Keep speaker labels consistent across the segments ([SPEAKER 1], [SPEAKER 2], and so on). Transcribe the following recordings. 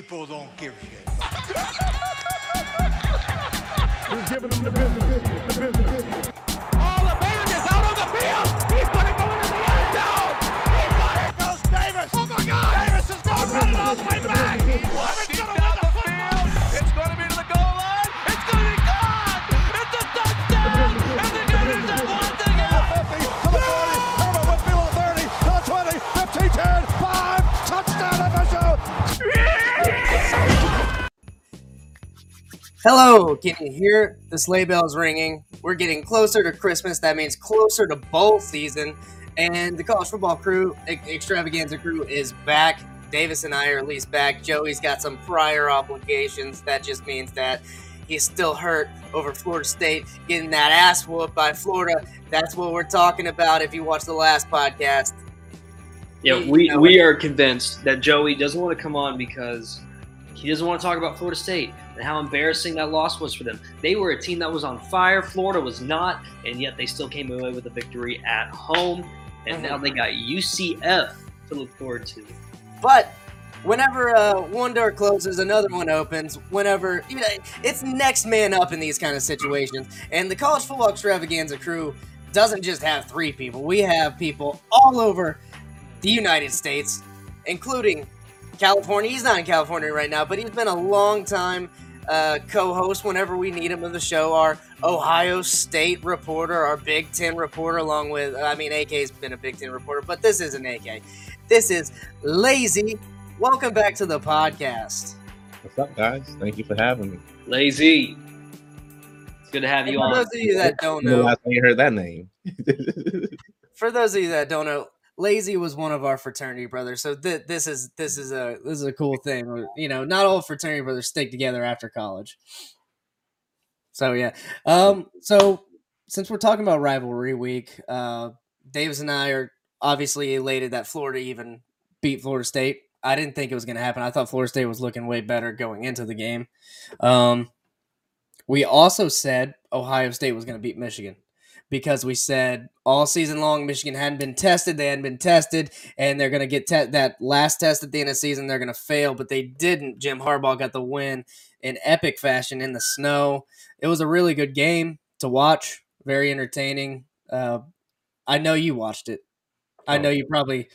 [SPEAKER 1] people don't give shit.
[SPEAKER 2] He's giving them the business. The business.
[SPEAKER 3] Hello, can you hear the sleigh bells ringing? We're getting closer to Christmas. That means closer to bowl season. And the college football crew, extravaganza crew, is back. Davis and I are at least back. Joey's got some prior obligations. That just means that he's still hurt over Florida State getting that ass whooped by Florida. That's what we're talking about if you watch the last podcast.
[SPEAKER 4] Yeah, we, we are convinced that Joey doesn't want to come on because he doesn't want to talk about Florida State and how embarrassing that loss was for them. They were a team that was on fire. Florida was not, and yet they still came away with a victory at home. And now they got UCF to look forward to.
[SPEAKER 3] But whenever uh, one door closes, another one opens. Whenever you know, it's next man up in these kind of situations. And the college football extravaganza crew doesn't just have three people. We have people all over the United States, including California. He's not in California right now, but he's been a long time uh, co-host whenever we need him in the show. Our Ohio State reporter, our Big Ten reporter, along with I mean, AK's been a Big Ten reporter, but this isn't AK. This is Lazy. Welcome back to the podcast.
[SPEAKER 5] What's up, guys? Thank you for having me.
[SPEAKER 4] Lazy. It's good to have you
[SPEAKER 3] For
[SPEAKER 4] on.
[SPEAKER 3] those of you that don't know,
[SPEAKER 5] last time you heard that name?
[SPEAKER 3] for those of you that don't know, Lazy was one of our fraternity brothers. So th- this is this is a this is a cool thing. You know, not all fraternity brothers stick together after college. So yeah. Um. So since we're talking about rivalry week, uh, Davis and I are obviously elated that Florida even beat Florida State. I didn't think it was going to happen. I thought Florida State was looking way better going into the game. Um, we also said Ohio State was going to beat Michigan because we said all season long Michigan hadn't been tested, they hadn't been tested, and they're going to get te- that last test at the end of the season. They're going to fail, but they didn't. Jim Harbaugh got the win in epic fashion in the snow. It was a really good game to watch, very entertaining. Uh, I know you watched it. I know you probably.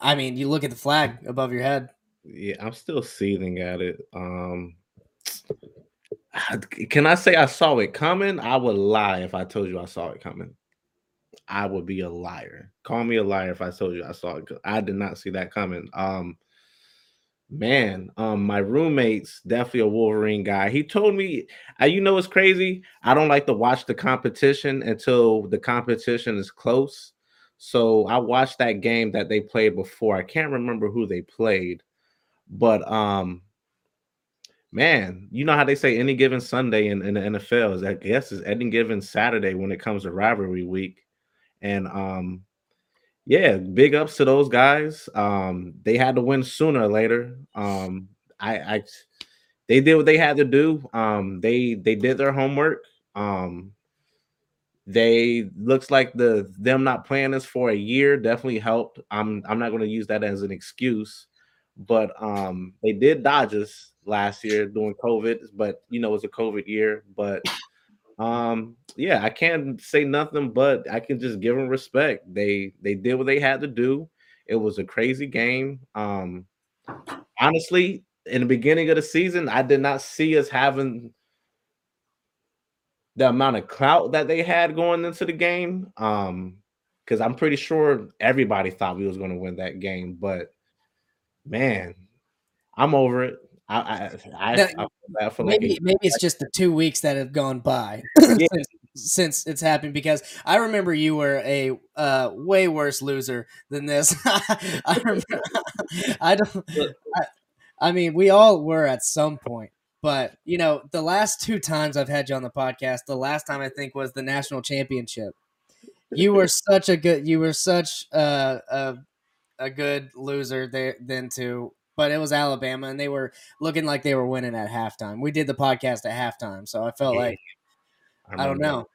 [SPEAKER 3] I mean, you look at the flag above your head.
[SPEAKER 5] yeah, I'm still seething at it. Um, can I say I saw it coming? I would lie if I told you I saw it coming. I would be a liar. Call me a liar if I told you I saw it. I did not see that coming. Um, man, um, my roommate's definitely a Wolverine guy. He told me, uh, you know, it's crazy. I don't like to watch the competition until the competition is close. So I watched that game that they played before. I can't remember who they played, but um, man, you know how they say any given Sunday in, in the NFL is I guess is any given Saturday when it comes to rivalry week. And um, yeah, big ups to those guys. Um, they had to win sooner or later. Um, I, I they did what they had to do. Um, they they did their homework. Um, they looks like the them not playing this for a year definitely helped. I'm I'm not going to use that as an excuse, but um, they did dodge us last year during COVID, but you know it was a COVID year. But um, yeah, I can't say nothing, but I can just give them respect. They they did what they had to do. It was a crazy game. Um, honestly, in the beginning of the season, I did not see us having the amount of clout that they had going into the game. Um, because I'm pretty sure everybody thought we was going to win that game, but man, I'm over it. I I I,
[SPEAKER 3] No,
[SPEAKER 5] I for like
[SPEAKER 3] Maybe maybe it's just the two weeks that have gone by
[SPEAKER 5] Yeah.
[SPEAKER 3] since, since it's happened. Because I remember you were a uh, way worse loser than this. I remember. I don't. I, mean, we all were at some point. But you know, the last two times I've had you on the podcast, the last time I think was the national championship. You were such a good. You were such a a, a good loser there then too. But it was Alabama, and they were looking like they were winning at halftime. We did the podcast at halftime, so I felt
[SPEAKER 5] Yeah,
[SPEAKER 3] like I don't know.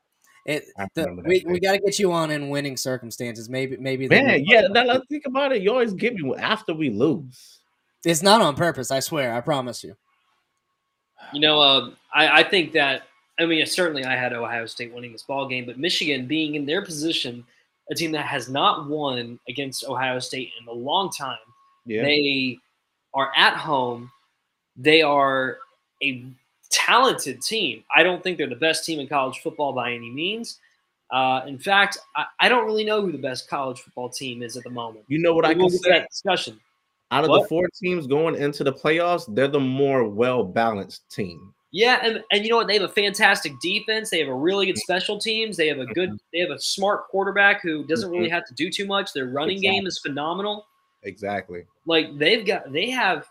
[SPEAKER 3] It the, we,
[SPEAKER 5] game.
[SPEAKER 3] we got to get you on in winning circumstances. Maybe maybe
[SPEAKER 5] Man, yeah. Now let's think about it. You always give me after we lose.
[SPEAKER 3] It's not on purpose. I swear. I promise you.
[SPEAKER 4] You know, uh, I, I think that I mean certainly I had Ohio State winning this ball game, but Michigan being in their position, a team that has not won against Ohio State in a long time,
[SPEAKER 5] Yeah.
[SPEAKER 4] they are at home. They are a talented team. I don't think they're the best team in college football by any means. Uh, in fact, I, I don't really know who the best college football team is at the moment.
[SPEAKER 5] you know what I can say?
[SPEAKER 4] that discussion.
[SPEAKER 5] Out of
[SPEAKER 4] What?
[SPEAKER 5] the four teams going into the playoffs, they're the more well balanced team.
[SPEAKER 4] Yeah, and, and you know what? They have a fantastic defense. They have a really good special teams. They have a good.
[SPEAKER 5] Mm-hmm.
[SPEAKER 4] They have a smart quarterback who doesn't really have to do too much. Their running game is phenomenal.
[SPEAKER 5] Exactly.
[SPEAKER 4] Like they've got. They have.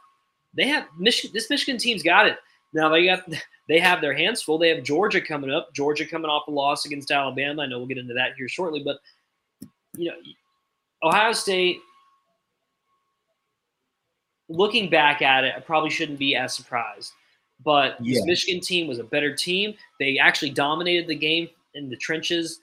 [SPEAKER 4] They have Michigan. This Michigan team's got it. Now they got. They have their hands full. They have Georgia coming up. Georgia coming off a loss against Alabama. I know we'll get into that here shortly, but you know, Ohio State. Looking back at it, I probably shouldn't be as surprised. But this Michigan team was a better team. They actually dominated the game in the trenches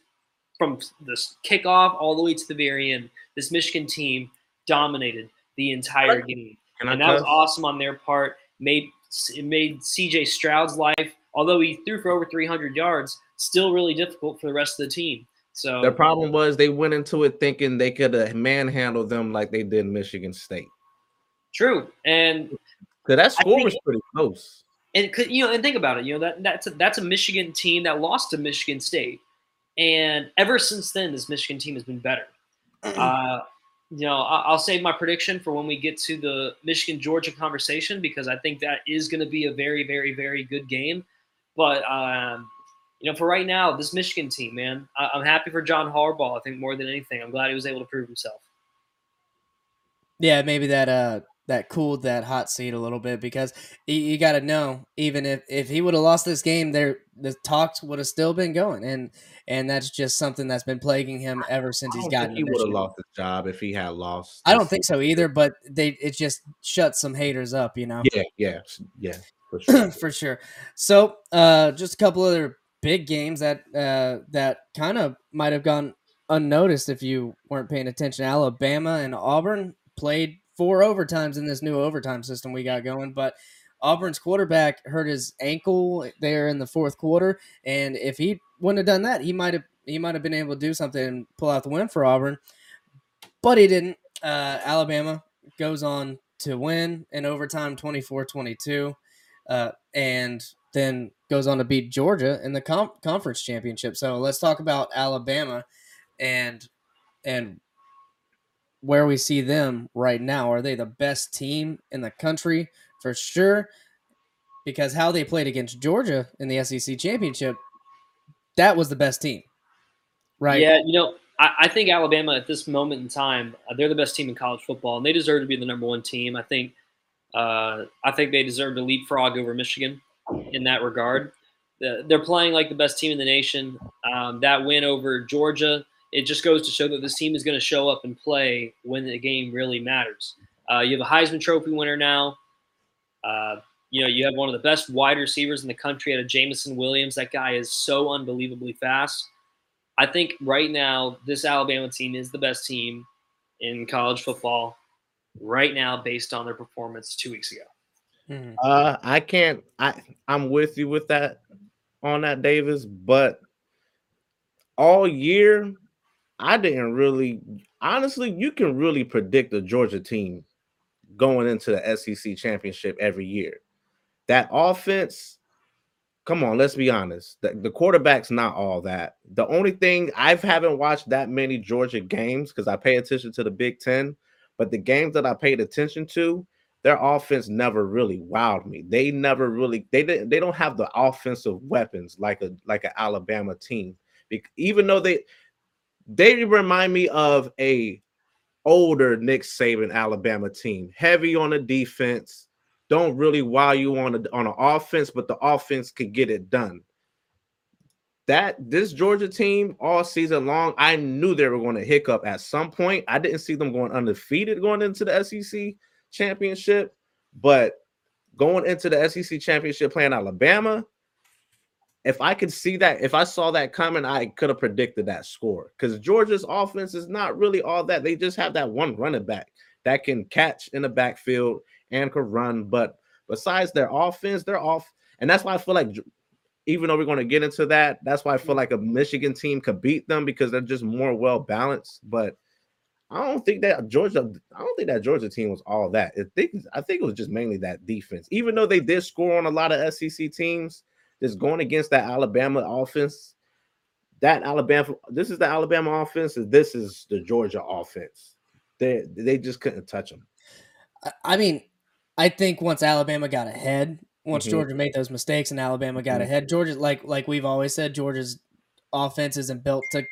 [SPEAKER 4] from the kickoff all the way to the very end. This Michigan team dominated the entire game,
[SPEAKER 5] Can I
[SPEAKER 4] and that was awesome on their part. Made it made C.J. Stroud's life, although he threw for over 300 yards, still really difficult for the rest of the team. So
[SPEAKER 5] Their problem was they went into it thinking they could have manhandled them like they did Michigan State.
[SPEAKER 4] true, and
[SPEAKER 5] Because that score
[SPEAKER 4] think-
[SPEAKER 5] was pretty close.
[SPEAKER 4] and you know, and think about it. You know that that's a, that's a Michigan team that lost to Michigan State, and ever since then, this Michigan team has been better. Uh, you know, I'll save my prediction for when we get to the Michigan Georgia conversation because I think that is going to be a very, very, very good game. But um, you know, for right now, this Michigan team, man, I- I'm happy for John Harbaugh. I think more than anything, I'm glad he was able to prove himself.
[SPEAKER 3] Yeah, maybe that uh that cooled that hot seat a little bit because you, you got to know even if if he would have lost this game, there the talks would have still been going, and and that's just something that's been plaguing him ever since he's gotten.
[SPEAKER 5] he would have lost his job if he had lost.
[SPEAKER 3] I don't think so either, but they it just shut some haters up, you know.
[SPEAKER 5] Yeah, yeah, yeah, for sure.
[SPEAKER 3] for sure. So, uh, just a couple other big games that uh, that kind of might have gone unnoticed if you weren't paying attention. Alabama and Auburn played four overtimes in this new overtime system we got going, but Auburn's quarterback hurt his ankle there in the fourth quarter, and if he wouldn't have done that, he might have he might have been able to do something and pull out the win for Auburn, but he didn't. Uh, Alabama goes on to win in overtime 24-22 uh, and then goes on to beat Georgia in the com- conference championship. So let's talk about Alabama and and where we see them right now. Are they the best team in the country for sure? Because how they played against Georgia in the SEC championship, that was the best team, right?
[SPEAKER 4] Yeah, you know, I, I think Alabama at this moment in time, uh, they're the best team in college football, and they deserve to be the number one team. I think, uh, I think they deserve to leapfrog over Michigan in that regard. They're playing like the best team in the nation. Um, that win over Georgia, it just goes to show that this team is going to show up and play when the game really matters. Uh, you have a Heisman Trophy winner now. Uh, you know, you have one of the best wide receivers in the country at a Jameson Williams. That guy is so unbelievably fast. I think right now this Alabama team is the best team in college football right now based on their performance two weeks ago.
[SPEAKER 3] Mhm.
[SPEAKER 5] Uh, I can't. I I'm with you with that on that Davis, but all year I didn't really. Honestly, you can really predict the Georgia team going into the SEC championship every year. That offense. Come on, let's be honest. The, the quarterback's not all that. The only thing I haven't watched that many Georgia games because I pay attention to the Big Ten, but the games that I paid attention to, their offense never really wowed me. They never really they didn't they don't have the offensive weapons like a like an Alabama team. Even though they they remind me of a older Nick Saban Alabama team, heavy on the defense, don't really wow you on a, on an offense, but the offense could get it done. That this Georgia team all season long, I knew they were going to hiccup at some point. I didn't see them going undefeated going into the SEC championship, but going into the SEC championship playing Alabama, if I could see that, if I saw that coming, I could have predicted that score because Georgia's offense is not really all that. They just have that one running back that can catch in the backfield and could run. But besides their offense, they're off, and that's why I feel like even though we're going to get into that, that's why I feel like a Michigan team could beat them because they're just more well balanced. But I don't think that Georgia, I don't think that Georgia team was all that. I think I think it was just mainly that defense. Even though they did score on a lot of SEC teams, just going against that Alabama offense, that Alabama, this is the Alabama offense, and this is the Georgia offense. They they just couldn't touch them.
[SPEAKER 3] I- mean, I think once Alabama got ahead, once
[SPEAKER 5] Mhm.
[SPEAKER 3] Georgia made those mistakes and Alabama got
[SPEAKER 5] Mhm.
[SPEAKER 3] ahead, Georgia like like we've always said, Georgia's offense isn't built to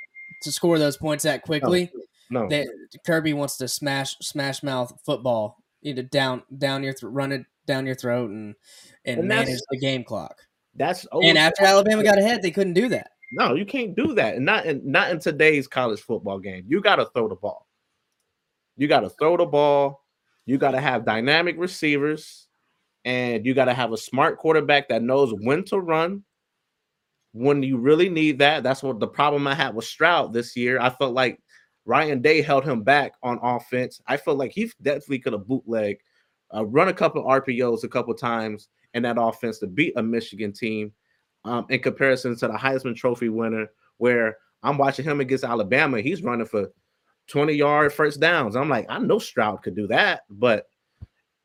[SPEAKER 3] to score those points that quickly.
[SPEAKER 5] No,
[SPEAKER 3] They, Kirby wants to smash smash mouth football, you know, down down your throat, run it down your throat, and and,
[SPEAKER 5] And
[SPEAKER 3] manage the game clock.
[SPEAKER 5] That's
[SPEAKER 3] And after Alabama got ahead, they couldn't do that.
[SPEAKER 5] No, you can't do that. And not in not in today's college football game. You got to throw the ball. You got to throw the ball. You got to have dynamic receivers and you got to have a smart quarterback that knows when to run when you really need that. That's what the problem I had with Stroud this year. I felt like Ryan Day held him back on offense. I felt like he definitely could have bootleg, uh, run a couple RPOs a couple times in that offense to beat a Michigan team um, in comparison to the Heisman Trophy winner, where I'm watching him against Alabama. He's running for 20 yard first downs. I'm like, I know Stroud could do that, but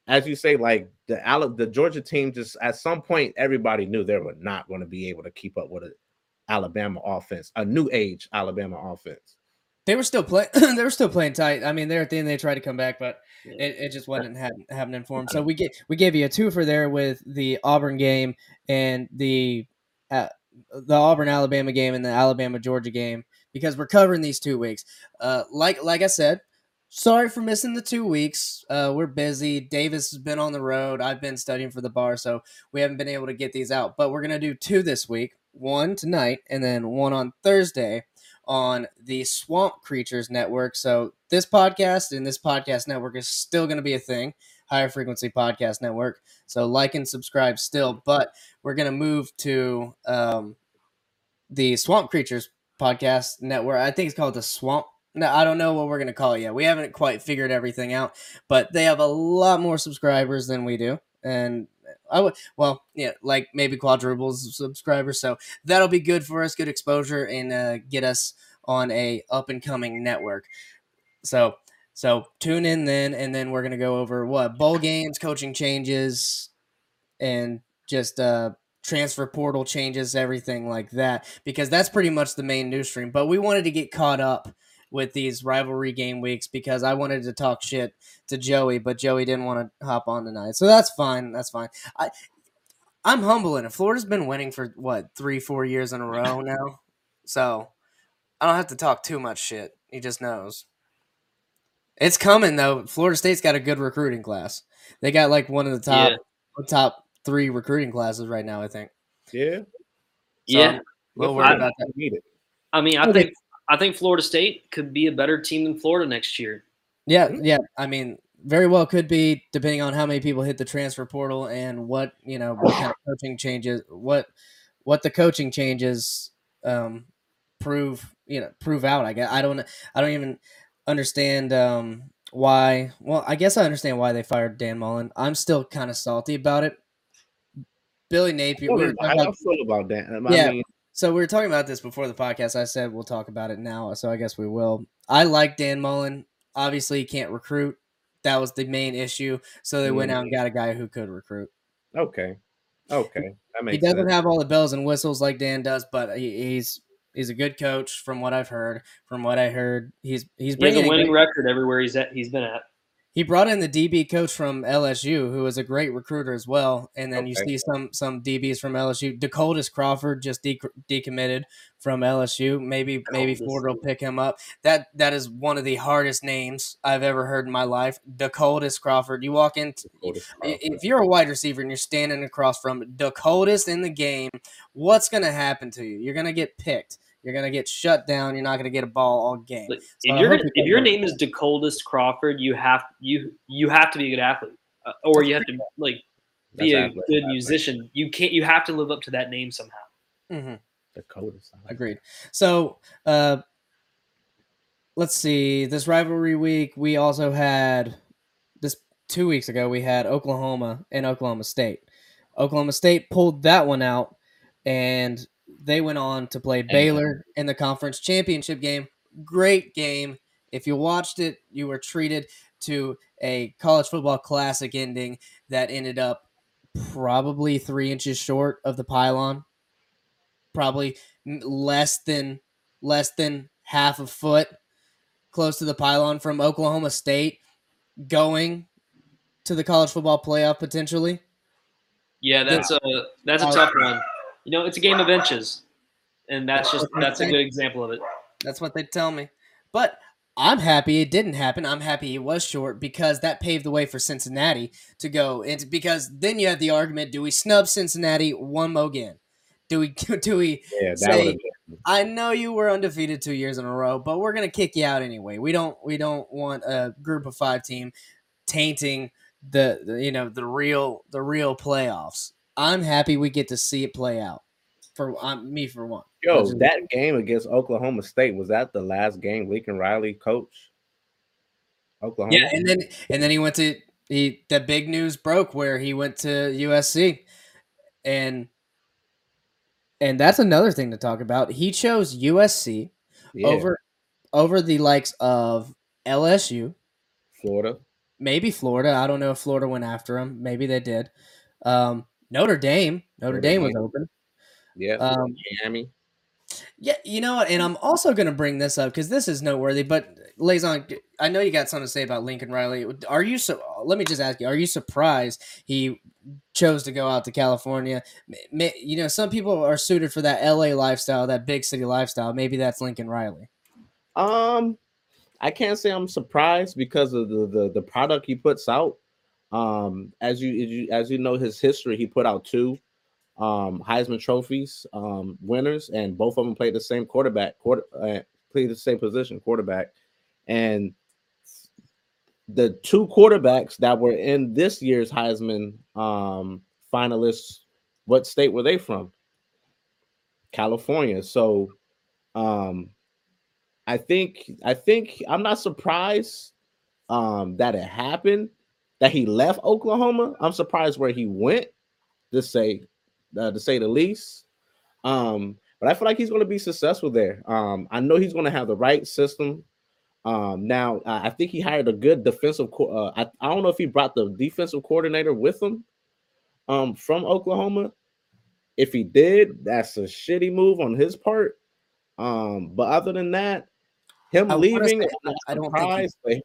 [SPEAKER 5] as you say, like the Ala- the Georgia team, just at some point, everybody knew they were not going to be able to keep up with an Alabama offense, a new age Alabama offense.
[SPEAKER 3] They were still playing. they were still playing tight. I mean, there at the end they tried to come back, but it, it just wasn't ha- happening for them. So we get we gave you a two for there with the Auburn game and the uh, the Auburn Alabama game and the Alabama Georgia game because we're covering these two weeks. Uh, like like I said, sorry for missing the two weeks. Uh, we're busy. Davis has been on the road. I've been studying for the bar, so we haven't been able to get these out. But we're gonna do two this week. One tonight, and then one on Thursday on the Swamp Creatures Network. So this podcast and this podcast network is still going to be a thing, Higher Frequency Podcast Network. So like and subscribe still, but we're going to move to um, the Swamp Creatures Podcast Network. I think it's called the Swamp. No, I don't know what we're going to call it yet. We haven't quite figured everything out, but they have a lot more subscribers than we do. And I would, well, yeah, like maybe quadruples subscribers. So that'll be good for us, good exposure, and uh, get us on a up and coming network. So so tune in then, and then we're gonna go over what bowl games, coaching changes, and just uh, transfer portal changes, everything like that, because that's pretty much the main news stream. But we wanted to get caught up with these rivalry game weeks because I wanted to talk shit to Joey, but Joey didn't want to hop on tonight. So that's fine. That's fine. I I'm humble in it. Florida's been winning for what three, four years in a row now, so I don't have to talk too much shit. He just knows. It's coming though. Florida State's got a good recruiting class. They got like one of the top top three recruiting classes right now. I think.
[SPEAKER 5] Yeah,
[SPEAKER 3] So
[SPEAKER 4] yeah.
[SPEAKER 3] I'm a little worried
[SPEAKER 5] for
[SPEAKER 3] about that.
[SPEAKER 5] them. Need it.
[SPEAKER 4] I mean, I think I think Florida State could be a better team than Florida next year.
[SPEAKER 3] Yeah, yeah. I mean, very well could be depending on how many people hit the transfer portal and what you know what kind of coaching changes what what the coaching changes um prove you know prove out. I guess I don't I don't even understand um why. Well, I guess I understand why they fired Dan Mullen. I'm still kind of salty about it. Billy Napier. we were
[SPEAKER 5] I,
[SPEAKER 3] talking
[SPEAKER 5] I
[SPEAKER 3] about-
[SPEAKER 5] feel about that. I
[SPEAKER 3] Yeah.
[SPEAKER 5] mean,
[SPEAKER 3] so we were talking about this before the podcast. I said we'll talk about it now, so I guess we will. I like Dan Mullen. Obviously, he can't recruit. That was the main issue. So they went mm. out and got a guy who could recruit.
[SPEAKER 5] okay, okay, that
[SPEAKER 3] He doesn't
[SPEAKER 5] sense.
[SPEAKER 3] have all the bells and whistles like Dan does, but he, he's he's a good coach from what I've heard. From what I heard, he's he's
[SPEAKER 4] He has
[SPEAKER 3] bringing
[SPEAKER 4] a
[SPEAKER 3] in
[SPEAKER 4] winning
[SPEAKER 3] great-
[SPEAKER 4] record everywhere he's at. He's been at.
[SPEAKER 3] He brought in the DB coach from LSU, who is a great recruiter as well. And then you see some some DBs from LSU. Dakotas Crawford just de- decommitted from LSU. Maybe maybe. Florida will pick him up. That that is one of the hardest names I've ever heard in my life. Dakotas Crawford. You walk in. If you're a wide receiver and you're standing across from Dakotas in the game, what's going to happen to you? You're going to get picked. You're going to get shut down. You're not going to get a ball all game. So
[SPEAKER 4] if
[SPEAKER 3] I
[SPEAKER 4] your
[SPEAKER 3] hope he
[SPEAKER 4] if your name is Dakotas Crawford, you have you you have to be a good athlete, uh, or you have to like be
[SPEAKER 5] That's
[SPEAKER 4] a
[SPEAKER 5] athletic,
[SPEAKER 4] good
[SPEAKER 5] athletic.
[SPEAKER 4] musician. You can't. You have to live up to that name somehow.
[SPEAKER 3] hmm
[SPEAKER 5] Dakota. side.
[SPEAKER 3] Agreed. So, uh, let's see. This rivalry week, we also had this two weeks ago we had Oklahoma and Oklahoma State. Oklahoma State pulled that one out, and they went on to play Baylor in the conference championship game. Great game. If you watched it, you were treated to a college football classic ending that ended up probably three inches short of the pylon, probably less than less than half a foot close to the pylon from Oklahoma State going to the college football playoff potentially.
[SPEAKER 4] Yeah, that's a that's a tough one. You know, it's a game of inches, and that's just that's a good example of it.
[SPEAKER 3] That's what they tell me. But I'm happy it didn't happen. I'm happy it was short because that paved the way for Cincinnati to go into because then you have the argument: Do we snub Cincinnati one more game? Do we? Do we?
[SPEAKER 5] Yeah, that
[SPEAKER 3] Say-
[SPEAKER 5] would have been.
[SPEAKER 3] I know you were undefeated two years in a row, but we're gonna kick you out anyway. We don't. We don't want a group of five team tainting the, the you know the real the real playoffs. I'm happy we get to see it play out for um, me for one.
[SPEAKER 5] Yo,
[SPEAKER 3] Which is-
[SPEAKER 5] that game against Oklahoma State was that the last game Lincoln Riley coached? Oklahoma.
[SPEAKER 3] Yeah, and then and then he went to he the big news broke where he went to USC, and and that's another thing to talk about. He chose USC
[SPEAKER 5] Yeah,
[SPEAKER 3] over over the likes of LSU,
[SPEAKER 5] Florida.
[SPEAKER 3] maybe Florida. I don't know if Florida went after him. Maybe they did. Um, Notre Dame, Notre,
[SPEAKER 5] Notre
[SPEAKER 3] Dame was open.
[SPEAKER 5] Yeah,
[SPEAKER 3] Um,
[SPEAKER 5] Miami.
[SPEAKER 3] Yeah, you know what? And I'm also going to bring this up because this is noteworthy. But Lazon, I know you got something to say about Lincoln Riley. Are you so? Let me just ask you: Are you surprised he chose to go out to California? You know, some people are suited for that LA lifestyle, that big city lifestyle. Maybe that's Lincoln Riley.
[SPEAKER 5] Um, I can't say I'm surprised because of the the, the product he puts out. Um, as you, as you as you know his history, he put out two um Heisman trophies um winners, and both of them played the same quarterback, quarter uh, played the same position, quarterback, and the two quarterbacks that were in this year's Heisman um finalists, what state were they from? California. So um I think I think I'm not surprised um that it happened that he left Oklahoma. I'm surprised where he went to say uh, to say the least. Um but I feel like he's going to be successful there. Um I know he's going to have the right system. Um now I I think he hired a good defensive co- uh, I, I don't know if he brought the defensive coordinator with him um from Oklahoma. If he did, that's a shitty move on his part. Um, but other than that, him
[SPEAKER 3] I
[SPEAKER 5] leaving,
[SPEAKER 3] say,
[SPEAKER 5] not
[SPEAKER 3] I don't think he-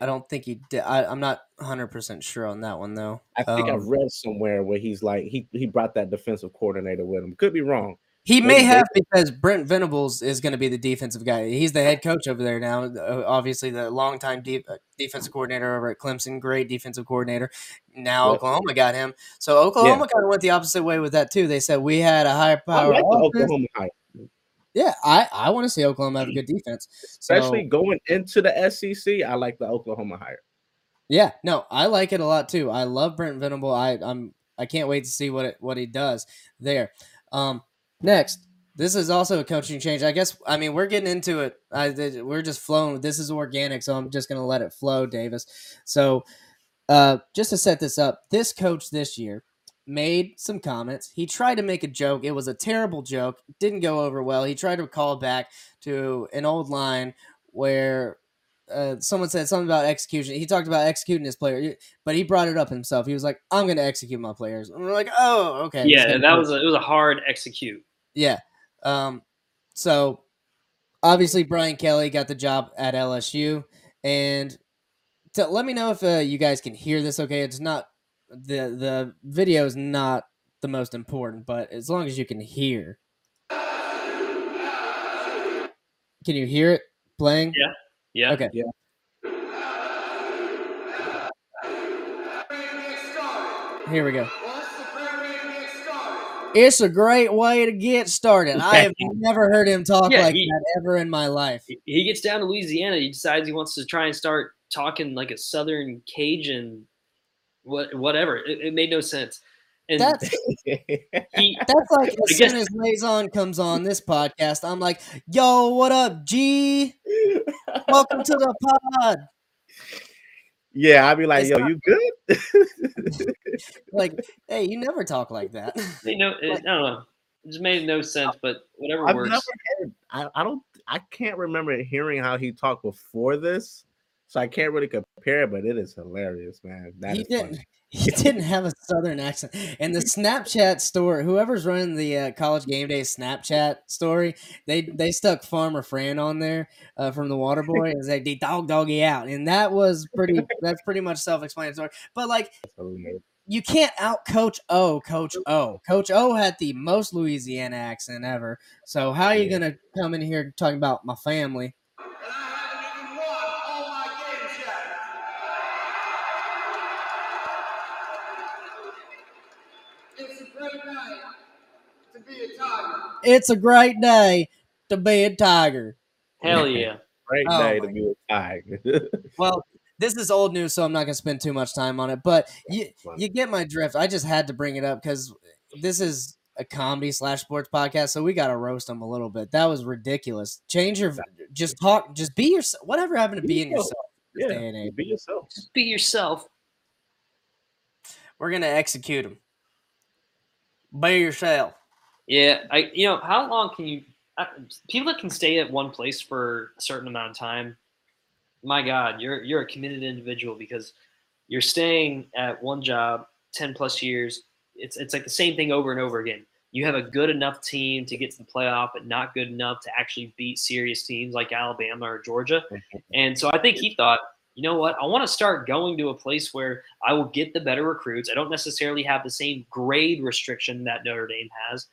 [SPEAKER 3] I don't think he did. I, I'm not 100 percent sure on that one though.
[SPEAKER 5] I think
[SPEAKER 3] Um,
[SPEAKER 5] I've read somewhere where he's like he he brought that defensive coordinator with him. Could be wrong.
[SPEAKER 3] He may have because Brent Venables is going to be the defensive guy. He's the head coach over there now. Uh, Obviously, the longtime de- uh, defensive coordinator over at Clemson, great defensive coordinator. Now. Oklahoma got him. So Oklahoma kind of went the opposite way with that too. They said we had a higher
[SPEAKER 5] I
[SPEAKER 3] power.
[SPEAKER 5] like. Oklahoma hire,
[SPEAKER 3] Yeah, I, I want to see Oklahoma have a good defense.
[SPEAKER 5] especially
[SPEAKER 3] So,
[SPEAKER 5] going into the SEC. I like the Oklahoma hire.
[SPEAKER 3] yeah, no, I like it a lot too. I love Brent Venable. I I'm I can't wait to see what it, what he does there. Um, next, this is also a coaching change. I guess I mean we're getting into it. I we're just flowing. This is organic, so I'm just gonna let it flow, Davis. So, uh, just to set this up, this coach this year made some comments. He tried to make a joke. It was a terrible joke. Didn't go over well. He tried to call back to an old line where uh, someone said something about execution. He talked about executing his player, but he brought it up himself. He was like, "I'm going to execute my players." And we're like, "Oh, okay."
[SPEAKER 4] Yeah, that was a, it was a hard execute.
[SPEAKER 3] yeah. Um, so obviously Brian Kelly got the job at LSU, and to, let me know if uh, you guys can hear this. Okay, it's not the the video is not the most important, but as long as you can hear, can you hear it playing?
[SPEAKER 4] Yeah. Yeah.
[SPEAKER 3] Okay.
[SPEAKER 5] Yeah.
[SPEAKER 3] Here we go. It's a great way to get started. I have never heard him talk
[SPEAKER 4] Yeah,
[SPEAKER 3] like
[SPEAKER 4] he-
[SPEAKER 3] that ever in my life.
[SPEAKER 4] He- He gets down to Louisiana. He decides he wants to try and start talking like a Southern Cajun, what whatever. It, it made no sense. And
[SPEAKER 3] That's
[SPEAKER 4] he,
[SPEAKER 3] That's like as
[SPEAKER 4] guess-
[SPEAKER 3] soon as Lazon comes on this podcast, I'm like, "Yo, what up, G? Welcome to the pod."
[SPEAKER 5] Yeah, I'd be like,
[SPEAKER 3] It's
[SPEAKER 5] yo, you good?
[SPEAKER 3] Like, hey, you never talk like that.
[SPEAKER 4] You know, it, I don't know. It just made no sense, but whatever
[SPEAKER 5] I've
[SPEAKER 4] works.
[SPEAKER 5] never heard. I, I don't. I can't remember hearing how he talked before this, so I can't really compare. But it is hilarious, man. That
[SPEAKER 3] he
[SPEAKER 5] is
[SPEAKER 3] didn't.
[SPEAKER 5] funny.
[SPEAKER 3] He didn't have a southern accent. And the Snapchat story, whoever's running the uh, college game day Snapchat story, they they stuck Farmer Fran on there uh, from the Water Boy and said, "The dog doggy out," and that was pretty. That's pretty much self-explanatory. But like,
[SPEAKER 5] you
[SPEAKER 3] you can't out coach O, Coach O. Coach O had the most Louisiana accent ever. So how are you
[SPEAKER 5] Yeah.
[SPEAKER 3] gonna come in here talking about my family?
[SPEAKER 6] It's a great
[SPEAKER 3] day to be a Tiger.
[SPEAKER 4] Hell yeah.
[SPEAKER 5] Great
[SPEAKER 3] Oh
[SPEAKER 5] day
[SPEAKER 3] my
[SPEAKER 5] to be a tiger.
[SPEAKER 3] Well, this is old news, so I'm not gonna spend too much time on it. But you
[SPEAKER 5] funny.
[SPEAKER 3] you get my drift. I just had to bring it up because this is a comedy slash sports podcast, so we got to roast them a little bit. That was ridiculous. Change your just talk, just be yourself. Whatever happened to
[SPEAKER 5] Be
[SPEAKER 3] being
[SPEAKER 5] yourself.
[SPEAKER 3] yourself?
[SPEAKER 5] yeah, be yourself.
[SPEAKER 4] Just be yourself.
[SPEAKER 3] We're gonna execute them. Be yourself.
[SPEAKER 4] Yeah, I you know how long can you uh, people that can stay at one place for a certain amount of time? My God, you're you're a committed individual because you're staying at one job ten plus years. It's it's like the same thing over and over again. You have a good enough team to get to the playoff, but not good enough to actually beat serious teams like Alabama or Georgia. And so I think he thought, you know what? I want to start going to a place where I will get the better recruits. I don't necessarily have the same grade restriction that Notre Dame has.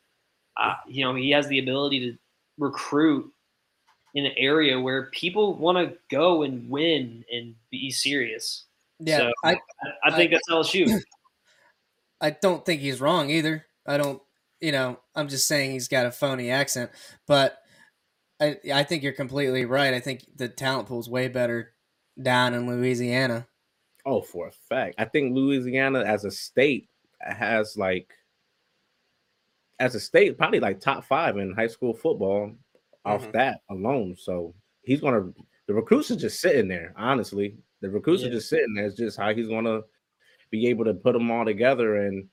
[SPEAKER 4] Uh, you know, he has the ability to recruit in an area where people want to go and win and be serious.
[SPEAKER 3] Yeah,
[SPEAKER 4] So,
[SPEAKER 3] I
[SPEAKER 4] I, I think that's LSU.
[SPEAKER 3] I don't think he's wrong either. I don't, you know, I'm just saying he's got a phony accent, but I I think you're completely right. I think the talent pool's way better down in Louisiana.
[SPEAKER 5] Oh, for a fact. I think Louisiana as a state has like as a state, probably like top five in high school football off
[SPEAKER 3] Mhm.
[SPEAKER 5] that alone. So he's gonna the recruits are just sitting there, honestly. The recruits
[SPEAKER 4] Yeah.
[SPEAKER 5] are just sitting there. It's just how he's gonna be able to put them all together and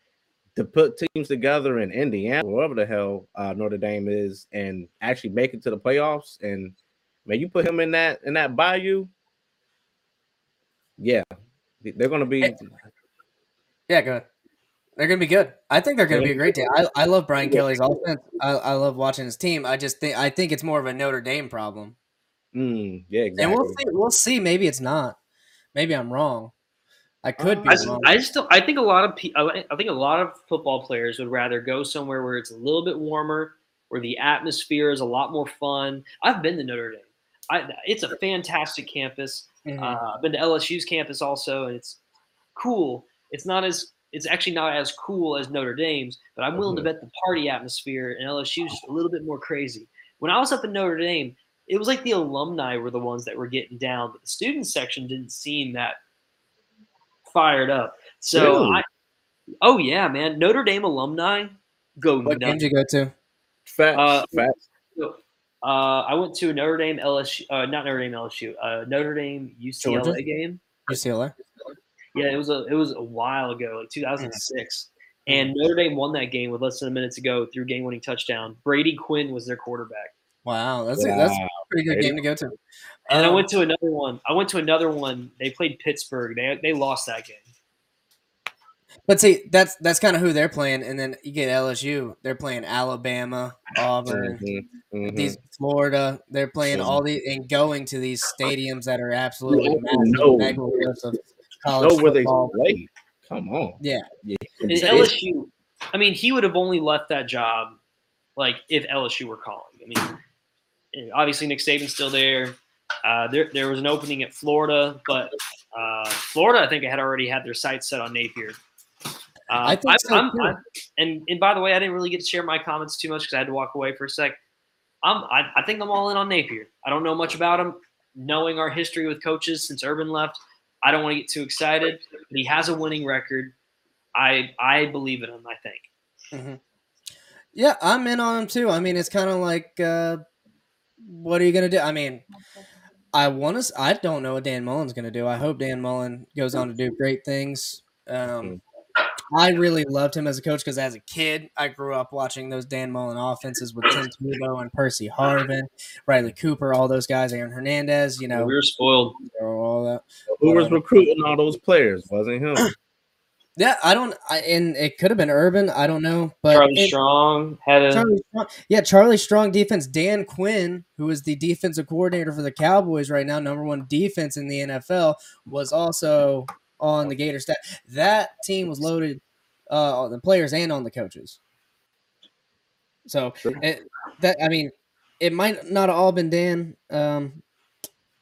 [SPEAKER 5] to put teams together in Indiana, wherever the hell uh, Notre Dame is, and actually make it to the playoffs. And man, you put him in that in that bayou, yeah, they're gonna be.
[SPEAKER 3] Yeah, go ahead. They're gonna be good. I think they're gonna be a great team. I, I love Brian Kelly's offense. I, I love watching his team. I just think I think it's more of a Notre Dame problem.
[SPEAKER 5] Mm, yeah, exactly.
[SPEAKER 3] And we'll see. We'll see. Maybe it's not. Maybe I'm wrong. I could be
[SPEAKER 4] I,
[SPEAKER 3] wrong.
[SPEAKER 4] I just don't, I think a lot of pe- I think a lot of football players would rather go somewhere where it's a little bit warmer, where the atmosphere is a lot more fun. I've been to Notre Dame. I, it's a fantastic campus.
[SPEAKER 3] Mhm.
[SPEAKER 4] Uh, I've been to LSU's campus also, and it's cool. It's not as it's actually not as cool as Notre Dame's, but I'm willing to
[SPEAKER 5] Mhm.
[SPEAKER 4] bet the party atmosphere in LSU is a little bit more crazy. When I was up in Notre Dame, it was like the alumni were the ones that were getting down, but the student section didn't seem that fired up. So,
[SPEAKER 5] Really?
[SPEAKER 4] I, oh yeah, man, Notre Dame alumni go
[SPEAKER 3] what game
[SPEAKER 4] nuts.
[SPEAKER 3] did you go to?
[SPEAKER 5] facts,
[SPEAKER 4] uh,
[SPEAKER 5] facts.
[SPEAKER 4] So, uh, I went to Notre Dame LSU, uh, not Notre Dame LSU, uh, Notre Dame UCLA
[SPEAKER 3] Georgia?
[SPEAKER 4] game.
[SPEAKER 3] UCLA.
[SPEAKER 4] Yeah, it was a it was a while ago, like 2006. And Notre Dame won that game with less than a minute to go through game-winning touchdown. Brady Quinn was their quarterback.
[SPEAKER 3] Wow, that's a, that's a pretty good game to go to.
[SPEAKER 4] And I
[SPEAKER 3] Um,
[SPEAKER 4] went to another one. I went to another one. They played Pittsburgh. They they lost that game.
[SPEAKER 3] But see, that's that's kind of who they're playing, and then you get LSU. They're playing Alabama, Auburn,
[SPEAKER 5] Mhm, mhm.
[SPEAKER 3] these Florida. They're playing
[SPEAKER 5] Mhm.
[SPEAKER 3] all the and going to these stadiums that are absolutely
[SPEAKER 5] don't
[SPEAKER 3] massive
[SPEAKER 5] know.
[SPEAKER 3] of college
[SPEAKER 5] know where they
[SPEAKER 3] football.
[SPEAKER 5] play. Come on.
[SPEAKER 3] Yeah,
[SPEAKER 5] Yeah.
[SPEAKER 4] And LSU, I mean, he would have only left that job like if LSU were calling. I mean, obviously Nick Saban's still there. Uh, there, there was an opening at Florida, but uh, Florida, I think, had already had their sights set on Napier. Uh,
[SPEAKER 3] I think
[SPEAKER 4] I'm-
[SPEAKER 3] so,
[SPEAKER 4] I'm-
[SPEAKER 3] too.
[SPEAKER 4] I'm- and and by the way, I didn't really get to share my comments too much because I had to walk away for a sec. I'm, I, I think I'm all in on Napier. I don't know much about him. Knowing our history with coaches since Urban left, I don't want to get too excited. But he has a winning record. I I believe in him. I think.
[SPEAKER 3] yeah, I'm in on him too. I mean, it's kind of like, uh, what are you gonna do? I mean, I want to. I don't know what Dan Mullen's going to do. I hope Dan Mullen goes on to do great things. Um, I really loved him as a coach because as a kid, I grew up watching those Dan Mullen offenses with Tim Tebow and Percy Harvin, Riley Cooper, all those guys, Aaron Hernandez. You know,
[SPEAKER 4] we were spoiled.
[SPEAKER 3] all that.
[SPEAKER 5] Who was recruiting all those players? Wasn't him?
[SPEAKER 3] Yeah, I don't. I, and it could have been Urban. I don't know, but
[SPEAKER 4] Charlie
[SPEAKER 3] it-
[SPEAKER 4] Strong had a
[SPEAKER 3] Charlie Strong, yeah, Charlie Strong defense. Dan Quinn, who is the defensive coordinator for the Cowboys right now, number one defense in the NFL, was also on the Gator staff. That team was loaded uh, on the players and on the coaches. So it, that I mean, it might not have all been Dan, um,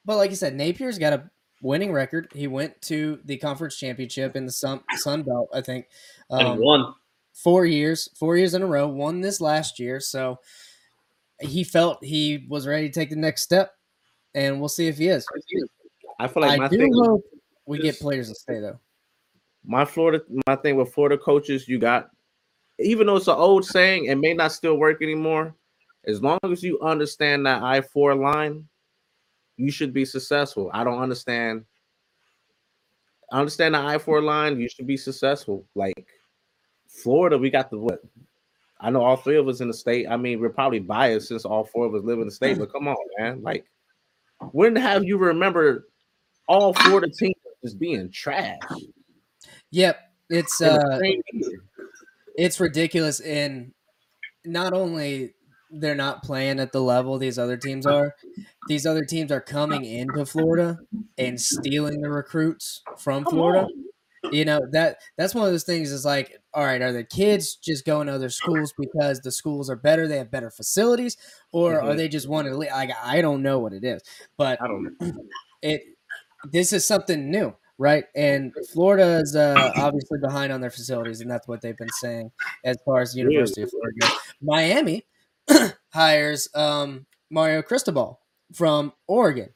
[SPEAKER 3] but like you said, Napier's got a winning record. He went to the conference championship in the Sun, Sun Belt, I think.
[SPEAKER 4] and
[SPEAKER 3] Um,
[SPEAKER 4] one.
[SPEAKER 3] four years, four years in a row, won this last year. So he felt he was ready to take the next step, and we'll see if he is.
[SPEAKER 5] I feel like
[SPEAKER 3] I
[SPEAKER 5] my
[SPEAKER 3] do
[SPEAKER 5] thing.
[SPEAKER 3] hope we get players to stay though.
[SPEAKER 5] my Florida, my thing with Florida coaches, you got, even though it's an old saying, it may not still work anymore. As long as you understand that I four line, you should be successful. I don't understand. I understand the I four line. You should be successful. Like Florida, we got the what? I know all three of us in the state. I mean, we're probably biased since all four of us live in the state. But come on, man. Like, when have you remember all Florida teams just being trash?
[SPEAKER 3] Yep, it's uh, it's ridiculous. And not only they're not playing at the level these other teams are, these other teams are coming into Florida and stealing the recruits from
[SPEAKER 5] Come
[SPEAKER 3] Florida.
[SPEAKER 5] on.
[SPEAKER 3] you know that that's one of those things is like all right are the kids just going to other schools because the schools are better they have better facilities or are
[SPEAKER 5] Mhm.
[SPEAKER 3] they just wanting to leave? like i don't know what it is but
[SPEAKER 5] I don't know.
[SPEAKER 3] it this is something new right? And florida is uh, obviously behind on their facilities and that's what they've been saying as far as the university of florida goes. Miami hires um, mario cristobal from oregon.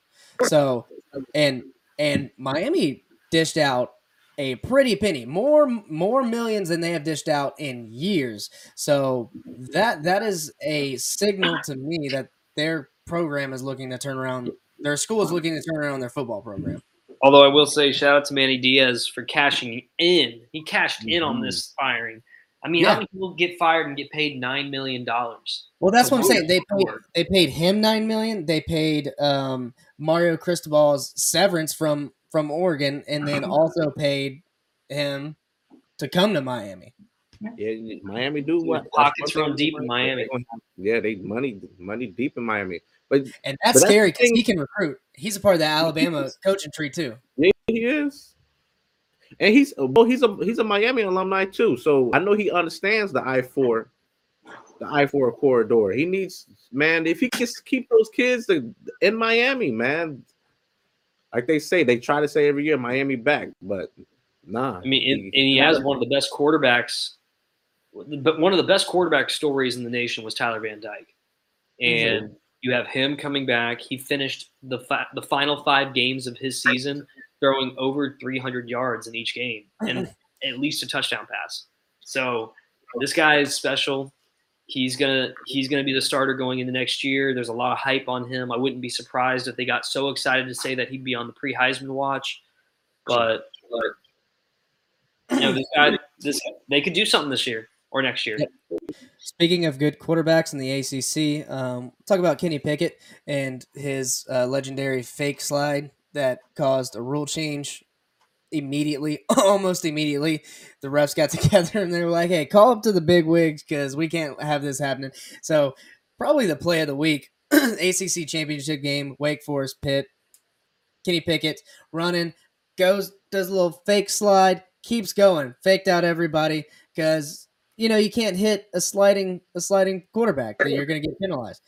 [SPEAKER 3] So and and miami dished out a pretty penny more more millions than they have dished out in years. So that that is a signal to me that their program is looking to turn around their school is looking to turn around their football program
[SPEAKER 4] Although I will say, shout out to Manny Diaz for cashing in. He cashed in on
[SPEAKER 5] Mhm.
[SPEAKER 4] this firing. I mean,
[SPEAKER 3] Yeah.
[SPEAKER 4] how many people get fired and get paid nine million dollars?
[SPEAKER 3] well that's
[SPEAKER 4] So
[SPEAKER 3] what i'm saying they paid they paid him 9 million they paid um mario cristobal's severance from from oregon and then also paid him to come to miami
[SPEAKER 5] Yeah, Miami do what?
[SPEAKER 4] Pockets
[SPEAKER 5] that's one
[SPEAKER 4] run deep in Miami.
[SPEAKER 5] Yeah, they money money deep in Miami. But
[SPEAKER 3] and that's
[SPEAKER 5] that's
[SPEAKER 3] scary because he can recruit he's a part of the alabama coaching tree too
[SPEAKER 5] yeah, he is. And he's well, he's a he's a Miami alumni too. So I know he understands the I four, the I four corridor. He needs man if he can keep those kids to, in Miami, man. Like they say, they try to say every year Miami back, but nah.
[SPEAKER 4] I mean, and, and he has one of the best quarterbacks. But one of the best quarterback stories in the nation was Tyler Van Dyke, and you have him coming back. He finished the fi- the final five games of his season throwing over 300 yards in each game and at least a touchdown pass. So this guy is special. He's gonna he's gonna be the starter going into next year. There's a lot of hype on him. I wouldn't be surprised if they got so excited to say that he'd be on the pre Heisman watch. But you know, this guy, this they could do something this year or next year.
[SPEAKER 3] Yep. Speaking of good quarterbacks in the ACC, um, talk about Kenny Pickett and his uh, legendary fake slide that caused a rule change immediately, almost immediately. The refs got together and they were like, "Hey, call up to the big wigs because we can't have this happening." So, probably the play of the week, ACC championship game, Wake Forest, Pitt, Kenny Pickett running, goes does a little fake slide, keeps going, faked out everybody because you know you can't hit a sliding a sliding quarterback that you're going to get penalized.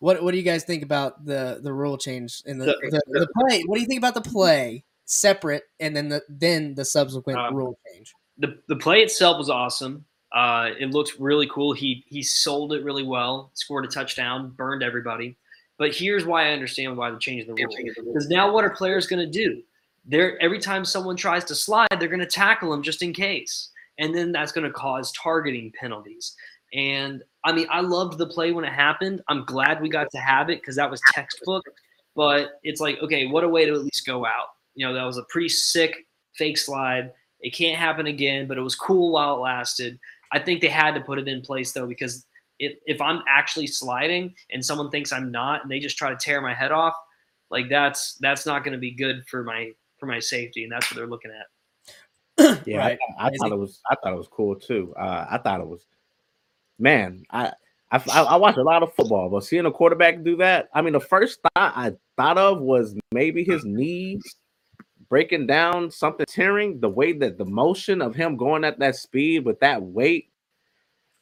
[SPEAKER 3] What what do you guys think about the the rule change in the,
[SPEAKER 4] The-
[SPEAKER 3] the, the play? What do you think about the play separate and then the then the subsequent
[SPEAKER 4] Um,
[SPEAKER 3] rule change?
[SPEAKER 4] the the play itself was awesome. Uh, it looked really cool. He he sold it really well. Scored a touchdown, burned everybody. But here's why I understand why they're changing the rule. Because now what are players going to do? They're every time someone tries to slide, they're going to tackle them just in case, and then that's going to cause targeting penalties. And I mean, I loved the play when it happened. I'm glad we got to have it because that was textbook. but it's like, okay, what a way to at least go out. You know, that was a pretty sick fake slide. It can't happen again, but it was cool while it lasted. I think they had to put it in place though, because if, if I'm actually sliding and someone thinks I'm not and they just try to tear my head off, like that's that's not going to be good for my for my safety, and that's what they're looking at.
[SPEAKER 5] Yeah,
[SPEAKER 3] Right.
[SPEAKER 5] I, I thought it was. I thought it was cool too. Uh, I thought it was, man. I, I I watch a lot of football, but seeing a quarterback do that, I mean, the first thought I thought of was maybe his knees breaking down, something tearing. The way that the motion of him going at that speed with that weight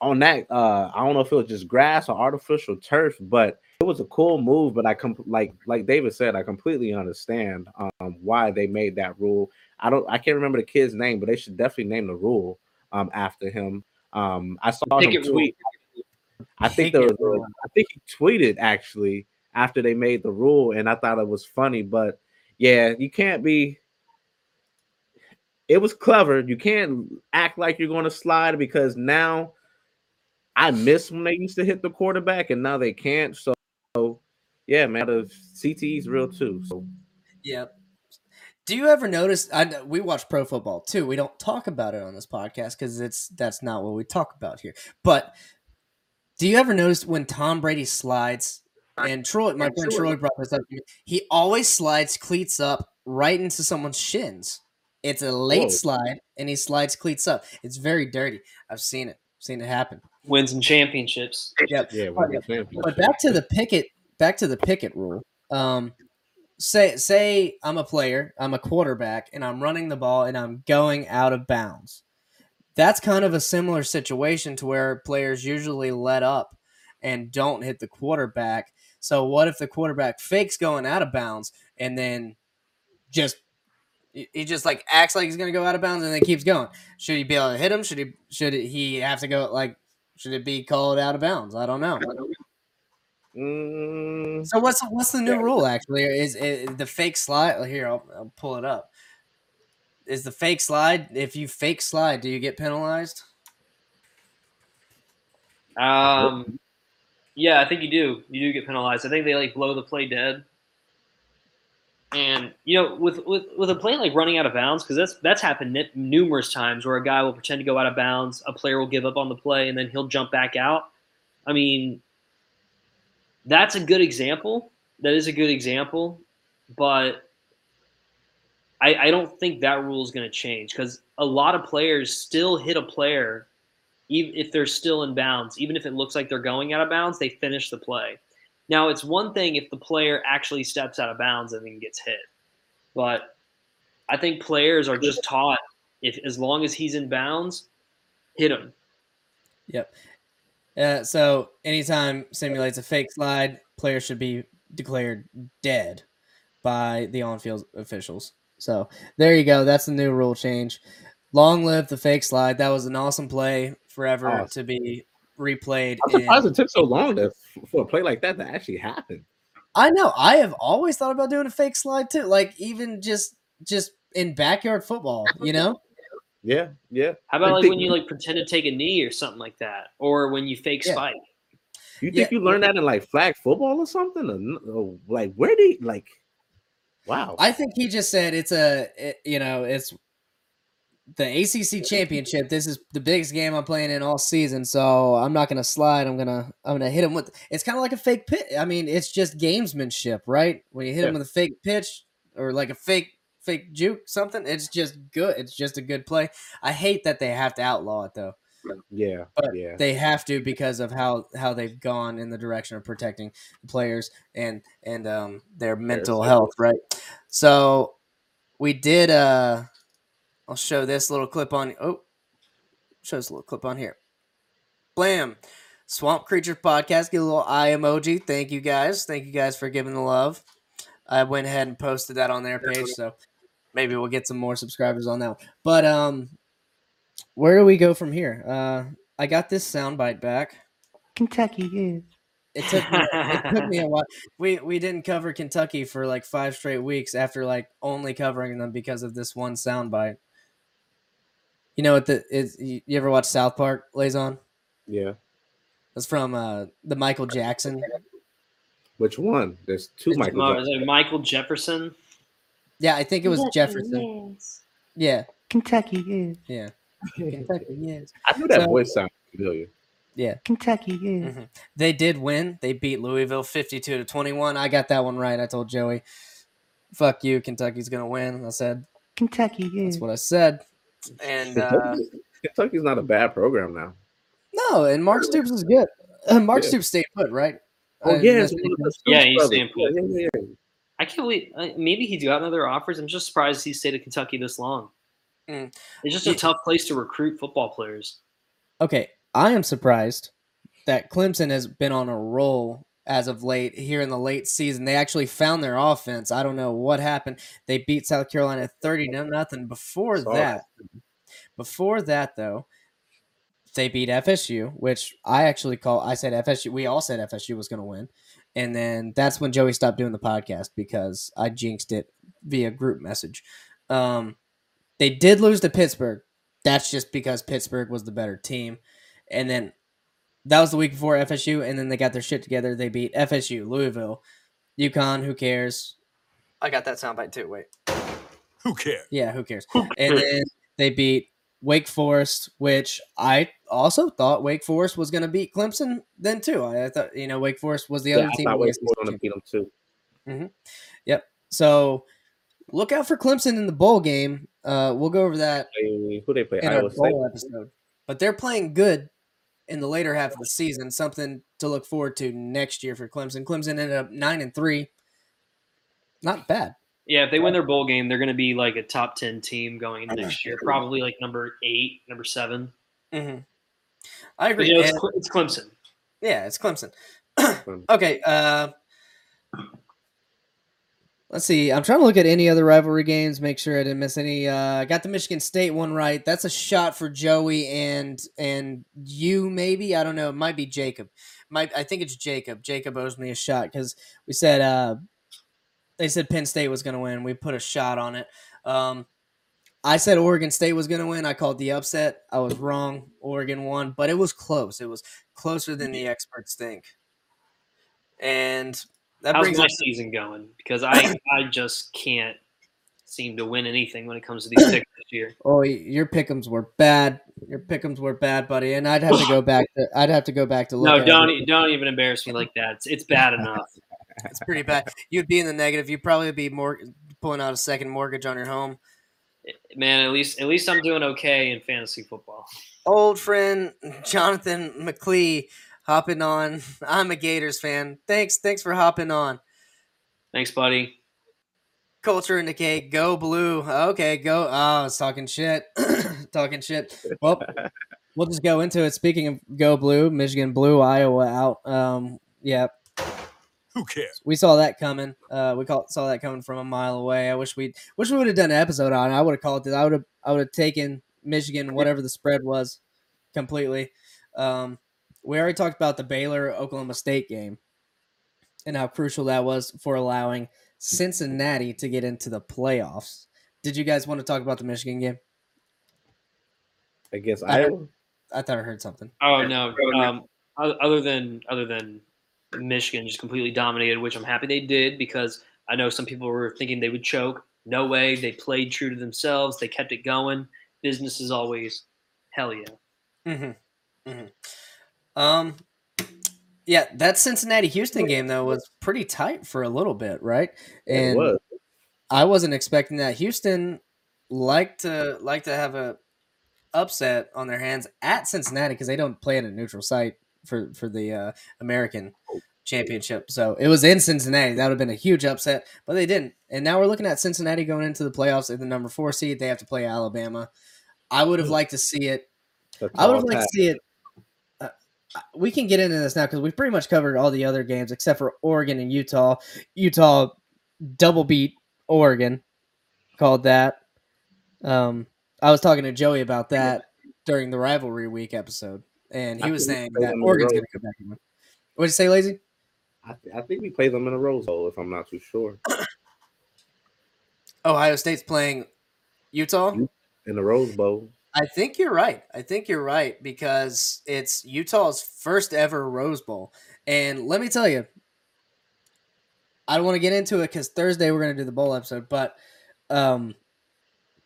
[SPEAKER 5] on that, uh, I don't know if it was just grass or artificial turf, but it was a cool move. But I com- like like David said, I completely understand um why they made that rule. I don't I can't remember the kid's name, but they should definitely name the rule um after him. Um I saw him
[SPEAKER 4] Pickett rule.
[SPEAKER 5] tweet. I think the, the- I think he tweeted actually after they made the rule, and I thought it was funny, but yeah, you can't be it was clever. You can't act like you're going to slide because now I miss when they used to hit the quarterback and now they can't. So, yeah, man, the CTE is real too. So
[SPEAKER 3] Yep. Do you ever notice? I we watch pro football too. We don't talk about it on this podcast because it's that's not what we talk about here. But do you ever notice when Tom Brady slides? And Troy, my friend Troy brought this up. He always slides cleats up right into someone's shins. It's a late
[SPEAKER 5] Whoa.
[SPEAKER 3] slide, and he slides cleats up. It's very dirty. I've seen it. Seen it happen.
[SPEAKER 4] Wins and championships.
[SPEAKER 3] Yep.
[SPEAKER 5] yeah,
[SPEAKER 3] But-
[SPEAKER 5] we're the champions.
[SPEAKER 3] But back to the Pickett, back to the Pickett rule. Um, say say I'm a player, I'm a quarterback, and I'm running the ball and I'm going out of bounds. That's kind of a similar situation to where players usually let up and don't hit the quarterback. So what if the quarterback fakes going out of bounds and then just he just like acts like he's gonna go out of bounds and then keeps going? Should he be able to hit him? Should he should he have to go like should it be called out of bounds? I don't know.
[SPEAKER 5] Mm,
[SPEAKER 3] So what's what's the new rule actually? Is, is the fake slide here? I'll, I'll pull it up. Is the fake slide? If you fake slide, do you get penalized?
[SPEAKER 4] Um, yeah, I think you do. You do get penalized. I think they like blow the play dead. And you know, with with with a play like running out of bounds, because that's that's happened n- numerous times where a guy will pretend to go out of bounds, a player will give up on the play, and then he'll jump back out. I mean, that's a good example. That is a good example, but I, I don't think that rule is going to change because a lot of players still hit a player even if they're still in bounds, even if it looks like they're going out of bounds, they finish the play. Now, it's one thing if the player actually steps out of bounds and then gets hit, but I think players are just taught if as long as he's in bounds, hit him.
[SPEAKER 3] Yep. Uh, so anytime simulates a fake slide, player should be declared dead by the on-field officials. So there you go. That's the new rule change. Long live the fake slide. That was an awesome play, forever
[SPEAKER 5] Awesome.
[SPEAKER 3] to be replayed.
[SPEAKER 5] I'm surprised
[SPEAKER 3] in-
[SPEAKER 5] it took so long to, for a play like that to actually happen.
[SPEAKER 3] I know. I have always thought about doing a fake slide too. Like even just just in backyard football, you know?
[SPEAKER 5] Yeah, yeah.
[SPEAKER 4] How about
[SPEAKER 5] I
[SPEAKER 4] like
[SPEAKER 5] think-
[SPEAKER 4] when you like pretend to take a knee or something like that, or when you fake
[SPEAKER 3] Yeah.
[SPEAKER 4] spike?
[SPEAKER 5] You
[SPEAKER 3] Yeah.
[SPEAKER 5] think you learned that in like flag football or something? Or, or, like where did he, like? Wow.
[SPEAKER 3] I think he just said it's a it, you know, it's the ACC championship. This is the biggest game I'm playing in all season, so I'm not going to slide. I'm going to I'm going to hit him with It's kind of like a fake pitch. I mean, it's just gamesmanship, right? When you hit him with a fake pitch or like a fake fake juke something, it's just good. It's just a good play. I hate that they have to outlaw it though.
[SPEAKER 5] yeah,
[SPEAKER 3] But
[SPEAKER 5] yeah.
[SPEAKER 3] they have to because of how how they've gone in the direction of protecting players and and um their mental health, right? So we did uh I'll show this little clip on oh show this little clip on here. Blam. Swamp Creature Podcast, get a little eye emoji. Thank you guys. Thank you guys for giving the love. I went ahead and posted that on their page, so maybe we'll get some more subscribers on that one. But um where do we go from here? Uh I got this soundbite back.
[SPEAKER 5] Kentucky is.
[SPEAKER 3] It took me, it took me a while. We we didn't cover Kentucky for like five straight weeks after like only covering them because of this one soundbite. You know what the is you you ever watch South Park lays on?
[SPEAKER 5] Yeah.
[SPEAKER 3] It's from uh the Michael Jackson
[SPEAKER 5] Which one? There's two
[SPEAKER 3] It's
[SPEAKER 5] Michael.
[SPEAKER 4] Mo-
[SPEAKER 5] Jackson.
[SPEAKER 4] Michael Jefferson?
[SPEAKER 3] Yeah, I think it was Jefferson. Yeah,
[SPEAKER 7] Kentucky, yeah.
[SPEAKER 3] yeah. Kentucky, yes.
[SPEAKER 5] I knew that
[SPEAKER 3] So-
[SPEAKER 5] voice sounded familiar.
[SPEAKER 3] Yeah.
[SPEAKER 7] Kentucky, yeah.
[SPEAKER 3] Mhm. They did win. They beat Louisville 52 to 21. I got that one right. I told Joey, fuck you, Kentucky's going to win. I said,
[SPEAKER 7] Kentucky, yeah.
[SPEAKER 3] that's what I said. And uh,
[SPEAKER 5] Kentucky's, Kentucky's not a bad program now.
[SPEAKER 3] no, and Mark Stoops is good. Uh, Mark
[SPEAKER 5] Yeah.
[SPEAKER 3] Stoops stayed put, right?
[SPEAKER 5] Oh
[SPEAKER 3] Uh,
[SPEAKER 5] yeah,
[SPEAKER 3] that's-
[SPEAKER 5] it's one of the
[SPEAKER 4] Yeah,
[SPEAKER 5] Stoops
[SPEAKER 4] he's staying put.
[SPEAKER 5] Yeah, yeah, yeah.
[SPEAKER 4] I can't wait. uh, maybe he's got other offers. I'm just surprised he stayed at Kentucky this long.
[SPEAKER 3] Mm.
[SPEAKER 4] It's just a tough place to recruit football players.
[SPEAKER 3] Okay, I am surprised that Clemson has been on a roll as of late here in the late season. They actually found their offense. I don't know what happened. They beat South Carolina 30 to nothing. Before
[SPEAKER 5] Saw
[SPEAKER 3] that, before that though, they beat FSU, which I actually call I said FSU. We all said FSU was going to win. And then that's when Joey stopped doing the podcast because I jinxed it via group message. Um, they did lose to Pittsburgh. That's just because Pittsburgh was the better team. And then that was the week before FSU, and then they got their shit together. They beat FSU, Louisville, UConn. Who cares? I got that soundbite too. Wait,
[SPEAKER 1] Who cares?
[SPEAKER 3] yeah, who cares? And then they beat Wake Forest, which I also thought Wake Forest was going to beat Clemson then too. I, I thought you know Wake Forest was the
[SPEAKER 5] Yeah,
[SPEAKER 3] other
[SPEAKER 5] I
[SPEAKER 3] team.
[SPEAKER 5] thought
[SPEAKER 3] in the
[SPEAKER 5] Wake
[SPEAKER 3] SEC
[SPEAKER 5] was going to beat them too.
[SPEAKER 3] Yep. So look out for Clemson in the bowl game. Uh, we'll go over that
[SPEAKER 5] Who they play?
[SPEAKER 3] in our
[SPEAKER 5] Iowa State.
[SPEAKER 3] bowl episode. But they're playing good in the later half of the season. Something to look forward to next year for Clemson. Clemson ended up nine and three. Not bad.
[SPEAKER 4] Yeah, if they win their bowl game, they're going to be like a top ten team going into next year. Probably like number eight, number seven.
[SPEAKER 3] Mm-hmm. I agree.
[SPEAKER 4] you know, it's,
[SPEAKER 3] And-
[SPEAKER 4] it's Clemson.
[SPEAKER 3] yeah, it's Clemson. okay. Uh, let's see. I'm trying to look at any other rivalry games. Make sure I didn't miss any. Uh, I got the Michigan State one right. That's a shot for Joey and and you maybe. I don't know. It might be Jacob. Might I think it's Jacob. Jacob owes me a shot because we said uh, they said Penn State was going to win. We put a shot on it. Um, I said Oregon State was going to win. I called the upset. I was wrong. Oregon won, but it was close. It was closer than the experts think. And that
[SPEAKER 4] How's
[SPEAKER 3] brings
[SPEAKER 4] my season going? Because I I just can't seem to win anything when it comes to these picks this year.
[SPEAKER 3] Oh, your pickums were bad. Your pickums were bad, buddy. And I'd have to go back. To, I'd have to go back to look.
[SPEAKER 4] No, don't e- don't even embarrass me like that. It's, it's bad enough.
[SPEAKER 3] It's pretty bad. You'd be in the negative. You'd probably be more pulling out a second mortgage on your home.
[SPEAKER 4] Man, at least at least I'm doing okay in fantasy football.
[SPEAKER 3] Old friend Jonathan McLee hopping on. I'm a Gators fan. Thanks, thanks for hopping on.
[SPEAKER 4] Thanks, buddy.
[SPEAKER 3] Culture and decay, go blue. Okay, go. Oh, I was talking shit. talking shit. Well, we'll just go into it. Speaking of go blue, Michigan blue, Iowa out. Um, yeah,
[SPEAKER 1] Who cares?
[SPEAKER 3] we saw that coming. Uh, we call, saw that coming from a mile away. I wish we wish we would have done an episode on. it. I would have called it. I would have I would have taken Michigan, whatever the spread was, completely. Um, we already talked about the Baylor Oklahoma State game and how crucial that was for allowing Cincinnati to get into the playoffs. Did you guys want to talk about the Michigan game? I-
[SPEAKER 5] guess
[SPEAKER 3] I I thought I heard something.
[SPEAKER 4] Oh no. Um, other than other than Michigan just completely dominated, which I'm happy they did because I know some people were thinking they would choke. No way. They played true to themselves. They kept it going. Business is always hell yeah.
[SPEAKER 3] Mm-hmm. Mm-hmm. Um, yeah, that Cincinnati Houston game though was pretty tight for a little bit, right?
[SPEAKER 5] it
[SPEAKER 3] And
[SPEAKER 5] was.
[SPEAKER 3] I wasn't expecting that. Houston like to like to have a upset on their hands at Cincinnati because they don't play at a neutral site for for the uh, American championship. So it was in Cincinnati. That would have been a huge upset, but they didn't. And now we're looking at Cincinnati going into the playoffs at the number four seed. They have to play Alabama. I would have liked to see it I would have liked to see it. Uh, we can get into this now because we've pretty much covered all the other games except for Oregon and Utah. Utah double beat Oregon, called that. Um, I was talking to Joey about that during the rivalry week episode, and he
[SPEAKER 5] I
[SPEAKER 3] was saying that
[SPEAKER 5] them in a
[SPEAKER 3] Oregon's going to come back and win. What'd you say, Lazy?
[SPEAKER 5] I, th- I think we play them in a Rose Bowl, if I'm not too sure.
[SPEAKER 3] Ohio State's playing Utah.
[SPEAKER 5] In the Rose Bowl.
[SPEAKER 3] I think you're right. I think you're right because it's Utah's first ever Rose Bowl. And let me tell you, I don't want to get into it because Thursday we're gonna do the bowl episode, but um,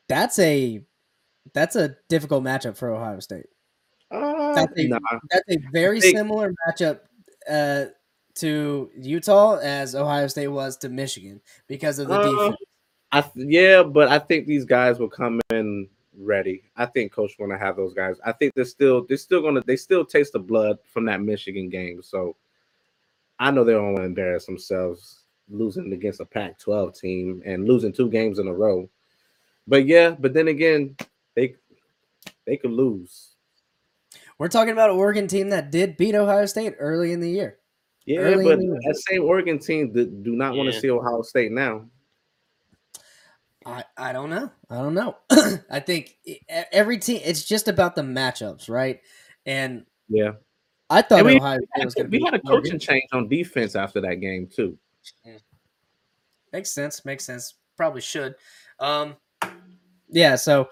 [SPEAKER 3] that's a that's a difficult matchup for Ohio State. That's a,
[SPEAKER 5] nah.
[SPEAKER 3] that's a very
[SPEAKER 5] think-
[SPEAKER 3] similar matchup uh, to Utah as Ohio State was to Michigan because of the
[SPEAKER 5] Uh,
[SPEAKER 3] defense.
[SPEAKER 5] I yeah, but I think these guys will come in ready. I think coach want to have those guys. I think they're still they're still gonna they still taste the blood from that Michigan game. So I know they don't want to embarrass themselves losing against a Pac-12 team and losing two games in a row. But yeah, but then again, they they could lose.
[SPEAKER 3] We're talking about an Oregon team that did beat Ohio State early in the year.
[SPEAKER 5] Yeah,
[SPEAKER 3] Early
[SPEAKER 5] but
[SPEAKER 3] the year.
[SPEAKER 5] that same Oregon team that do not want to see Ohio State now.
[SPEAKER 3] I, I don't know. I don't know. I think every team. It's just about the matchups, right? And
[SPEAKER 5] Yeah,
[SPEAKER 3] I thought
[SPEAKER 5] And we-
[SPEAKER 3] Ohio State was going to
[SPEAKER 5] we had a coaching change on defense after that game too.
[SPEAKER 3] Makes sense. Makes sense. Probably should. Um, yeah. So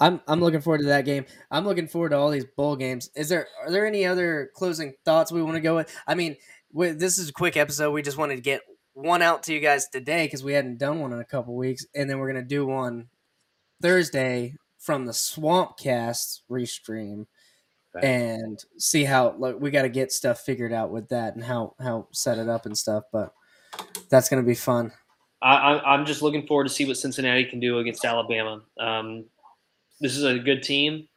[SPEAKER 3] I'm I'm looking forward to that game. I'm looking forward to all these bowl games. Is there are there any other closing thoughts we want to go with? I mean, we, this is a quick episode. We just wanted to get one out to you guys today because we hadn't done one in a couple weeks, and then we're gonna do one Thursday from the Swamp Cast restream and see how like we got to get stuff figured out with that and how how set it up and stuff. But that's gonna be fun.
[SPEAKER 4] I, I, I'm just looking forward to see what Cincinnati can do against Alabama. Um, this is a good team.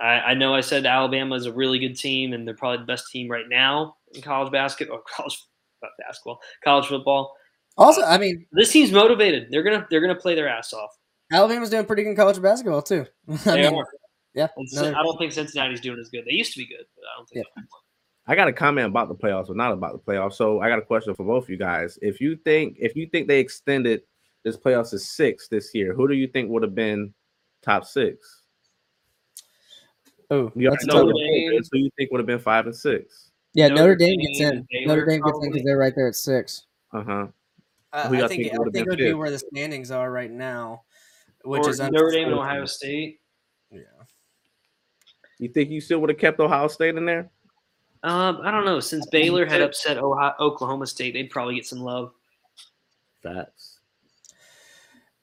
[SPEAKER 4] I, I know I said Alabama is a really good team, and they're probably the best team right now in college basketball, oh, college not basketball, college football.
[SPEAKER 3] Also, I mean,
[SPEAKER 4] This team's motivated. They're gonna they're gonna play their ass off.
[SPEAKER 3] Alabama's doing pretty good in college basketball too. I
[SPEAKER 4] They
[SPEAKER 3] mean,
[SPEAKER 4] are.
[SPEAKER 3] yeah,
[SPEAKER 4] And Cin-
[SPEAKER 3] another-
[SPEAKER 4] I don't think Cincinnati's doing as good. They used to be good, but I don't think.
[SPEAKER 3] Yeah.
[SPEAKER 5] I got a comment about the playoffs, but not about the playoffs. So I got a question for both of you guys. If you think if you think they extended this playoffs to six this year, who do you think would have been top six?
[SPEAKER 3] oh,
[SPEAKER 5] You
[SPEAKER 3] that's
[SPEAKER 5] already know who
[SPEAKER 3] one.
[SPEAKER 4] Dame.
[SPEAKER 5] Who you think would have been five and six?
[SPEAKER 3] yeah. Notre,
[SPEAKER 4] Notre
[SPEAKER 3] Dame gets in.
[SPEAKER 4] Baylor,
[SPEAKER 3] Notre Dame gets in because they're right there at six.
[SPEAKER 5] Uh huh.
[SPEAKER 3] Uh, I think
[SPEAKER 5] think
[SPEAKER 3] I think it would be where the standings are right now, which
[SPEAKER 4] Or
[SPEAKER 3] is
[SPEAKER 4] Notre Dame and. Ohio State.
[SPEAKER 3] Yeah.
[SPEAKER 5] You think you still would have kept Ohio State in there?
[SPEAKER 4] Um, I don't know. Since Baylor had upset Ohio, Oklahoma State, they'd probably get some love.
[SPEAKER 5] Facts.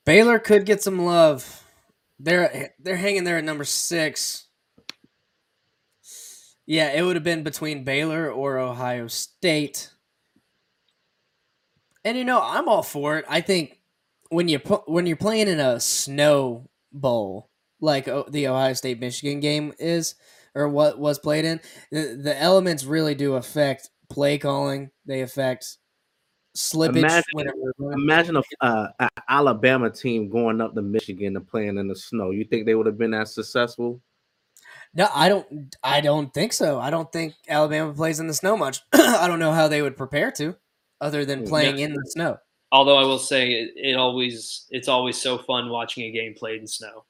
[SPEAKER 3] Baylor could get some love. They're they're hanging there at number six. Yeah, it would have been between Baylor or Ohio State. And you know, I'm all for it. I think when you put when you're playing in a snow bowl like oh, the Ohio State Michigan game is or what was played in, the, the elements really do affect play calling. They affect slippage.
[SPEAKER 5] Imagine-
[SPEAKER 3] whenever.
[SPEAKER 5] Imagine a, uh, a Alabama team going up to Michigan and playing in the snow. You think they would have been as successful?
[SPEAKER 3] No, I don't. I don't think so. I don't think Alabama plays in the snow much. I don't know how they would prepare to, other than
[SPEAKER 5] Yeah.
[SPEAKER 3] playing in the snow.
[SPEAKER 4] Although I will say, it, it always it's always so fun watching a game played in snow.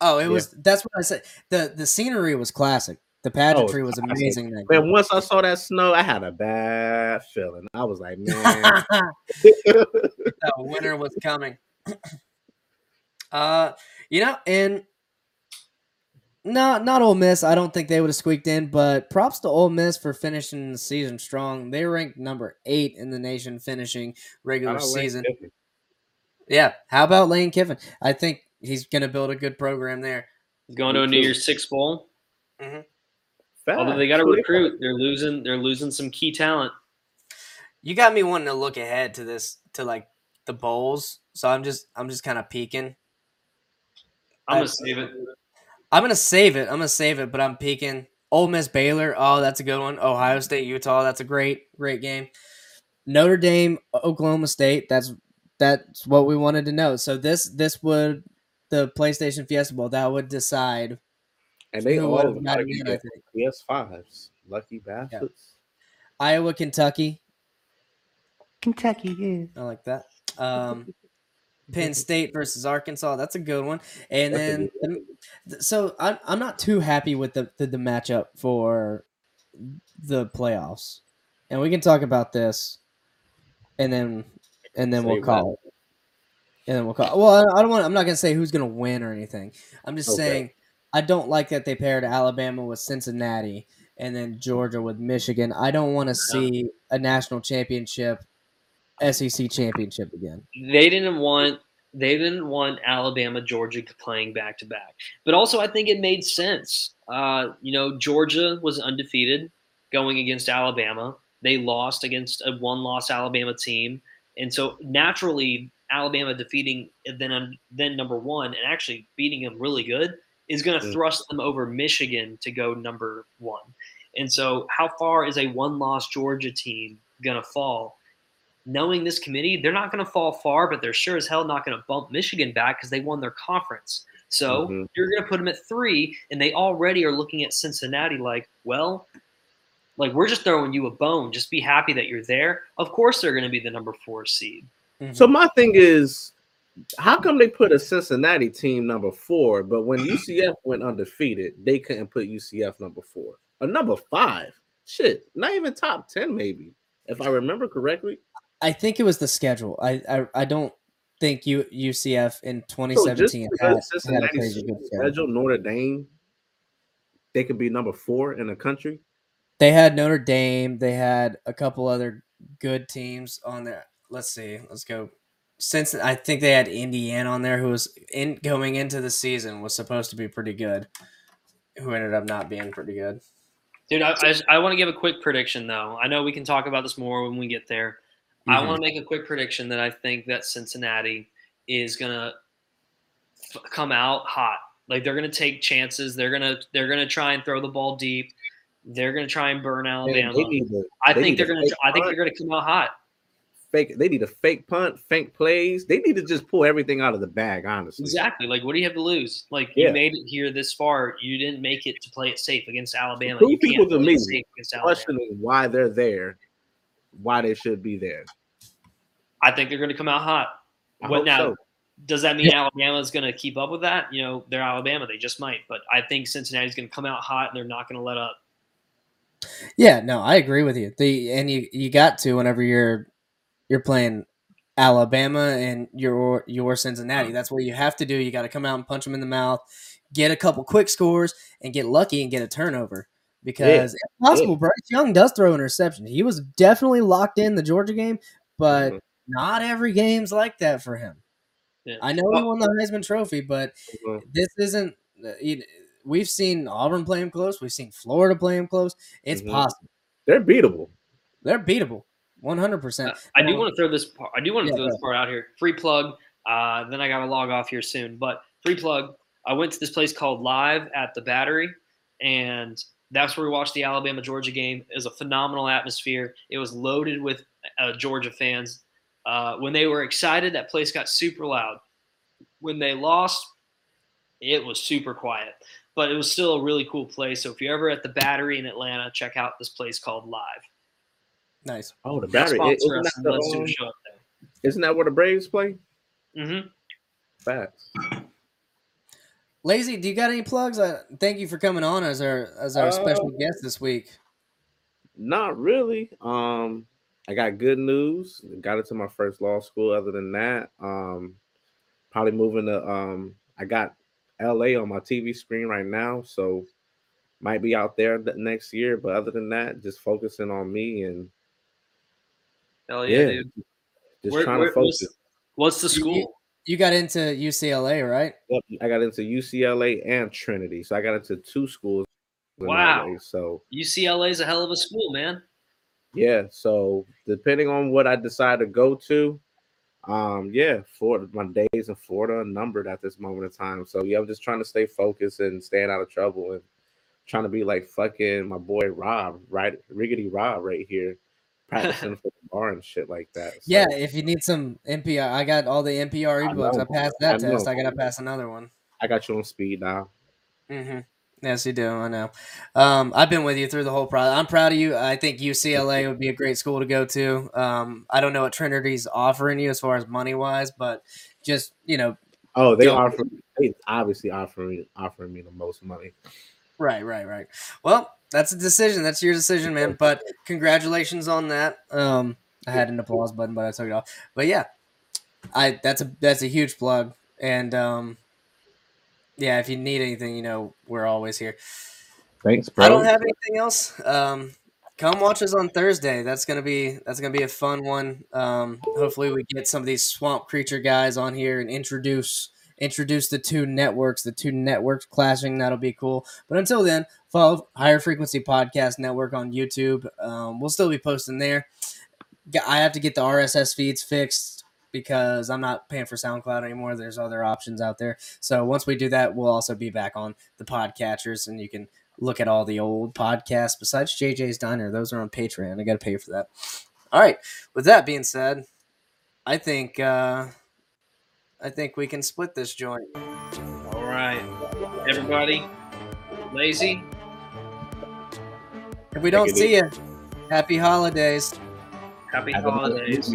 [SPEAKER 3] Oh, it was. That's what I said. the The scenery was classic. The pageantry was amazing. That
[SPEAKER 5] Man,
[SPEAKER 3] game.
[SPEAKER 5] once I saw that snow, I had a bad feeling. I was like, man,
[SPEAKER 3] the winter was coming. uh, you know, and no, not Ole Miss. I don't think they would have squeaked in, but props to Ole Miss for finishing the season strong. They ranked number eight in the nation, finishing regular
[SPEAKER 5] I don't like
[SPEAKER 3] season. Yeah. How about Lane Kiffin? I think he's going to build a good program there.
[SPEAKER 4] He's Going to a New. Year's Six bowl. Although they got to recruit, they're losing. They're losing some key talent.
[SPEAKER 3] You got me wanting to look ahead to this to like the bowls. So I'm just I'm just kind of peeking.
[SPEAKER 4] I'm gonna save it.
[SPEAKER 3] I'm gonna save it. I'm gonna save it, but I'm peeking. Ole Miss Baylor. Oh, that's a good one. Ohio State Utah. That's a great great game. Notre Dame Oklahoma State. That's that's what we wanted to know. So this this would the PlayStation Fiesta Bowl that would decide
[SPEAKER 5] And they
[SPEAKER 3] who
[SPEAKER 5] all
[SPEAKER 3] would have
[SPEAKER 5] gotta get
[SPEAKER 3] in, I.
[SPEAKER 5] PS5s. Lucky bastards.
[SPEAKER 3] Iowa Kentucky.
[SPEAKER 7] Kentucky, yeah.
[SPEAKER 3] I like that. Um, Penn State versus Arkansas. That's a good one. And then, so I'm I'm not too happy with the, the the matchup for the playoffs, and we can talk about this, and then and then we'll
[SPEAKER 5] Save
[SPEAKER 3] call it. And then we'll call. Well, I I don't want. I'm not gonna say who's gonna win or anything. I'm just
[SPEAKER 5] Okay.
[SPEAKER 3] saying I don't like that they paired Alabama with Cincinnati and then Georgia with Michigan. I don't want to see a national championship SEC championship again.
[SPEAKER 4] they didn't want they didn't want Alabama Georgia playing back to back. But also I think it made sense. Uh, you know, Georgia was undefeated going against Alabama. They lost against a one-loss Alabama team, and so naturally Alabama defeating then then number 1 and actually beating them really good is going to
[SPEAKER 5] Mm.
[SPEAKER 4] thrust them over Michigan to go number 1. And so how far is a one-loss Georgia team going to fall? knowing this committee, they're not going to fall far, but they're sure as hell not going to bump Michigan back because they won their conference. So
[SPEAKER 5] Mhm.
[SPEAKER 4] you're going to put them at three, and they already are looking at Cincinnati like, well, like we're just throwing you a bone. Just be happy that you're there. Of course, they're going to be the number four seed.
[SPEAKER 5] So my thing is, how come they put a Cincinnati team number four, but when UCF went undefeated, they couldn't put UCF number four or number five? Shit, not even top ten, maybe, if I remember correctly.
[SPEAKER 3] I think it was the schedule. I I, I don't think U, UCF in
[SPEAKER 5] So
[SPEAKER 3] 2017 had,
[SPEAKER 5] because
[SPEAKER 3] had a crazy good schedule,
[SPEAKER 5] Notre Dame, they could be number four in the country.
[SPEAKER 3] They had Notre Dame. They had a couple other good teams on there. Let's see. Let's go. Since I think they had Indiana on there, who was in going into the season was supposed to be pretty good, who ended up not being pretty good.
[SPEAKER 4] Dude, I, I, I want to give a quick prediction though. I know we can talk about this more when we get there. I
[SPEAKER 5] Mhm.
[SPEAKER 4] want to make a quick prediction that I think that Cincinnati is gonna f- come out hot. Like they're gonna take chances. They're gonna they're gonna try and throw the ball deep. They're gonna try and burn
[SPEAKER 5] Man,
[SPEAKER 4] Alabama.
[SPEAKER 5] they to-
[SPEAKER 4] I
[SPEAKER 5] they
[SPEAKER 4] think they're gonna I think they're gonna come out hot.
[SPEAKER 5] Fake. They need a fake punt, fake plays. They need to just pull everything out of the bag. Honestly,
[SPEAKER 4] Exactly. Like what do you have to lose? Like
[SPEAKER 5] Yeah.
[SPEAKER 4] you made it here this far. You didn't make it to play it safe against Alabama.
[SPEAKER 5] Two people to me
[SPEAKER 4] it safe against Alabama.
[SPEAKER 5] questioning why they're there, why they should be there.
[SPEAKER 4] I think they're gonna come out hot.
[SPEAKER 5] I
[SPEAKER 4] What
[SPEAKER 5] hope
[SPEAKER 4] now?
[SPEAKER 5] so.
[SPEAKER 4] Does that mean Alabama's going to keep up with that? You know, they're Alabama; they just might. But I think Cincinnati's going to come out hot, and they're not going to let up.
[SPEAKER 3] Yeah, no, I agree with you. The and you you got to whenever you're you're playing Alabama and your your Cincinnati. That's what you have to do. You got to come out and punch them in the mouth, get a couple quick scores, and get lucky and get a turnover. Because if possible,
[SPEAKER 5] yeah.
[SPEAKER 3] Bryce Young does throw an interception. He was definitely locked in the Georgia game, but
[SPEAKER 5] Mhm.
[SPEAKER 3] not every game's like that for him.
[SPEAKER 4] Yeah.
[SPEAKER 3] I know he won the Heisman Trophy, but
[SPEAKER 5] Mhm.
[SPEAKER 3] this isn't. uh, We've seen Auburn play him close. We've seen Florida play him close. It's
[SPEAKER 5] Mhm.
[SPEAKER 3] possible.
[SPEAKER 5] They're beatable.
[SPEAKER 3] They're beatable, one hundred percent.
[SPEAKER 4] Uh, I do want to throw this. Part, I do want to
[SPEAKER 3] Yeah,
[SPEAKER 4] throw this part out here. Free plug. Uh, then I got to log off here soon. But free plug. I went to this place called Live at the Battery, and that's where we watched the Alabama Georgia game. It was a phenomenal atmosphere. It was loaded with uh, Georgia fans. Uh, when they were excited, that place got super loud. When they lost, it was super quiet. But it was still a really cool place. So if you're ever at the Battery in Atlanta, check out this place called Live.
[SPEAKER 3] Nice.
[SPEAKER 5] Oh, the battery.
[SPEAKER 4] Sponsor
[SPEAKER 5] Isn't that, the,
[SPEAKER 4] let's do a show up there.
[SPEAKER 5] isn't that where the Braves play?
[SPEAKER 4] Mm-hmm.
[SPEAKER 5] Facts.
[SPEAKER 3] Lazy, do you got any plugs? Uh, thank you for coming on as our as our special
[SPEAKER 5] Uh,
[SPEAKER 3] guest this week.
[SPEAKER 5] Not really. Um, I got good news. Got into my first law school. Other than that, um, probably moving to um, I got LA on my TV screen right now, so might be out there the next year. But other than that, just focusing on me and
[SPEAKER 4] Hell yeah,
[SPEAKER 5] yeah,
[SPEAKER 4] dude.
[SPEAKER 5] just
[SPEAKER 4] Where-
[SPEAKER 5] trying
[SPEAKER 4] where-
[SPEAKER 5] to focus.
[SPEAKER 4] What's, what's the school?
[SPEAKER 3] You got into UCLA, right?
[SPEAKER 5] Yep, I got into UCLA and Trinity, so I got into two schools. in
[SPEAKER 4] Wow.
[SPEAKER 5] LA, So
[SPEAKER 4] UCLA is a hell of a school, man.
[SPEAKER 5] yeah, so depending on what I decide to go to, um, yeah, Florida, my days in Florida are numbered at this moment in time. So yeah, I'm just trying to stay focused and staying out of trouble and trying to be like fucking my boy Rob, right? Riggedy Rob right here, practicing for the bar and shit like that. So,
[SPEAKER 3] Yeah. If you need some NPR, I got all the NPR
[SPEAKER 5] I
[SPEAKER 3] ebooks. I,
[SPEAKER 5] know.
[SPEAKER 3] passed that
[SPEAKER 5] I
[SPEAKER 3] test. I got to pass another one.
[SPEAKER 5] I got you on speed now.
[SPEAKER 3] Mm-hmm. Yes, you do. I know. Um, I've been with you through the whole process. I'm proud of you. I think UCLA would be a great school to go to. Um, I don't know what Trinity's offering you as far as money wise, but just you know,
[SPEAKER 5] Oh, they offer they obviously offering offering me the most money.
[SPEAKER 3] Right, right, right. Well, that's a decision. That's your decision, man. But congratulations on that. Um, I had an applause button, but I took it off. But yeah, I that's a that's a huge plug. And um, yeah, if you need anything, you know, we're always here.
[SPEAKER 5] Thanks, bro.
[SPEAKER 3] I don't have anything else. Um, come watch us on Thursday. That's gonna be that's gonna be a fun one. Um, hopefully, we get some of these swamp creature guys on here and introduce introduce the two networks, the two networks clashing. That'll be cool. But until then, follow Higher Frequency Podcast Network on YouTube. Um, we'll still be posting there. I have to get the RSS feeds fixed because I'm not paying for SoundCloud anymore. There's other options out there. So once we do that, we'll also be back on the podcatchers, and you can look at all the old podcasts besides JJ's Diner. Those are on Patreon. I got to pay for that. All right. With that being said, I think uh, I think we can split this joint.
[SPEAKER 4] All right, everybody. Lazy.
[SPEAKER 3] If we don't see you, happy holidays.
[SPEAKER 4] Happy holidays.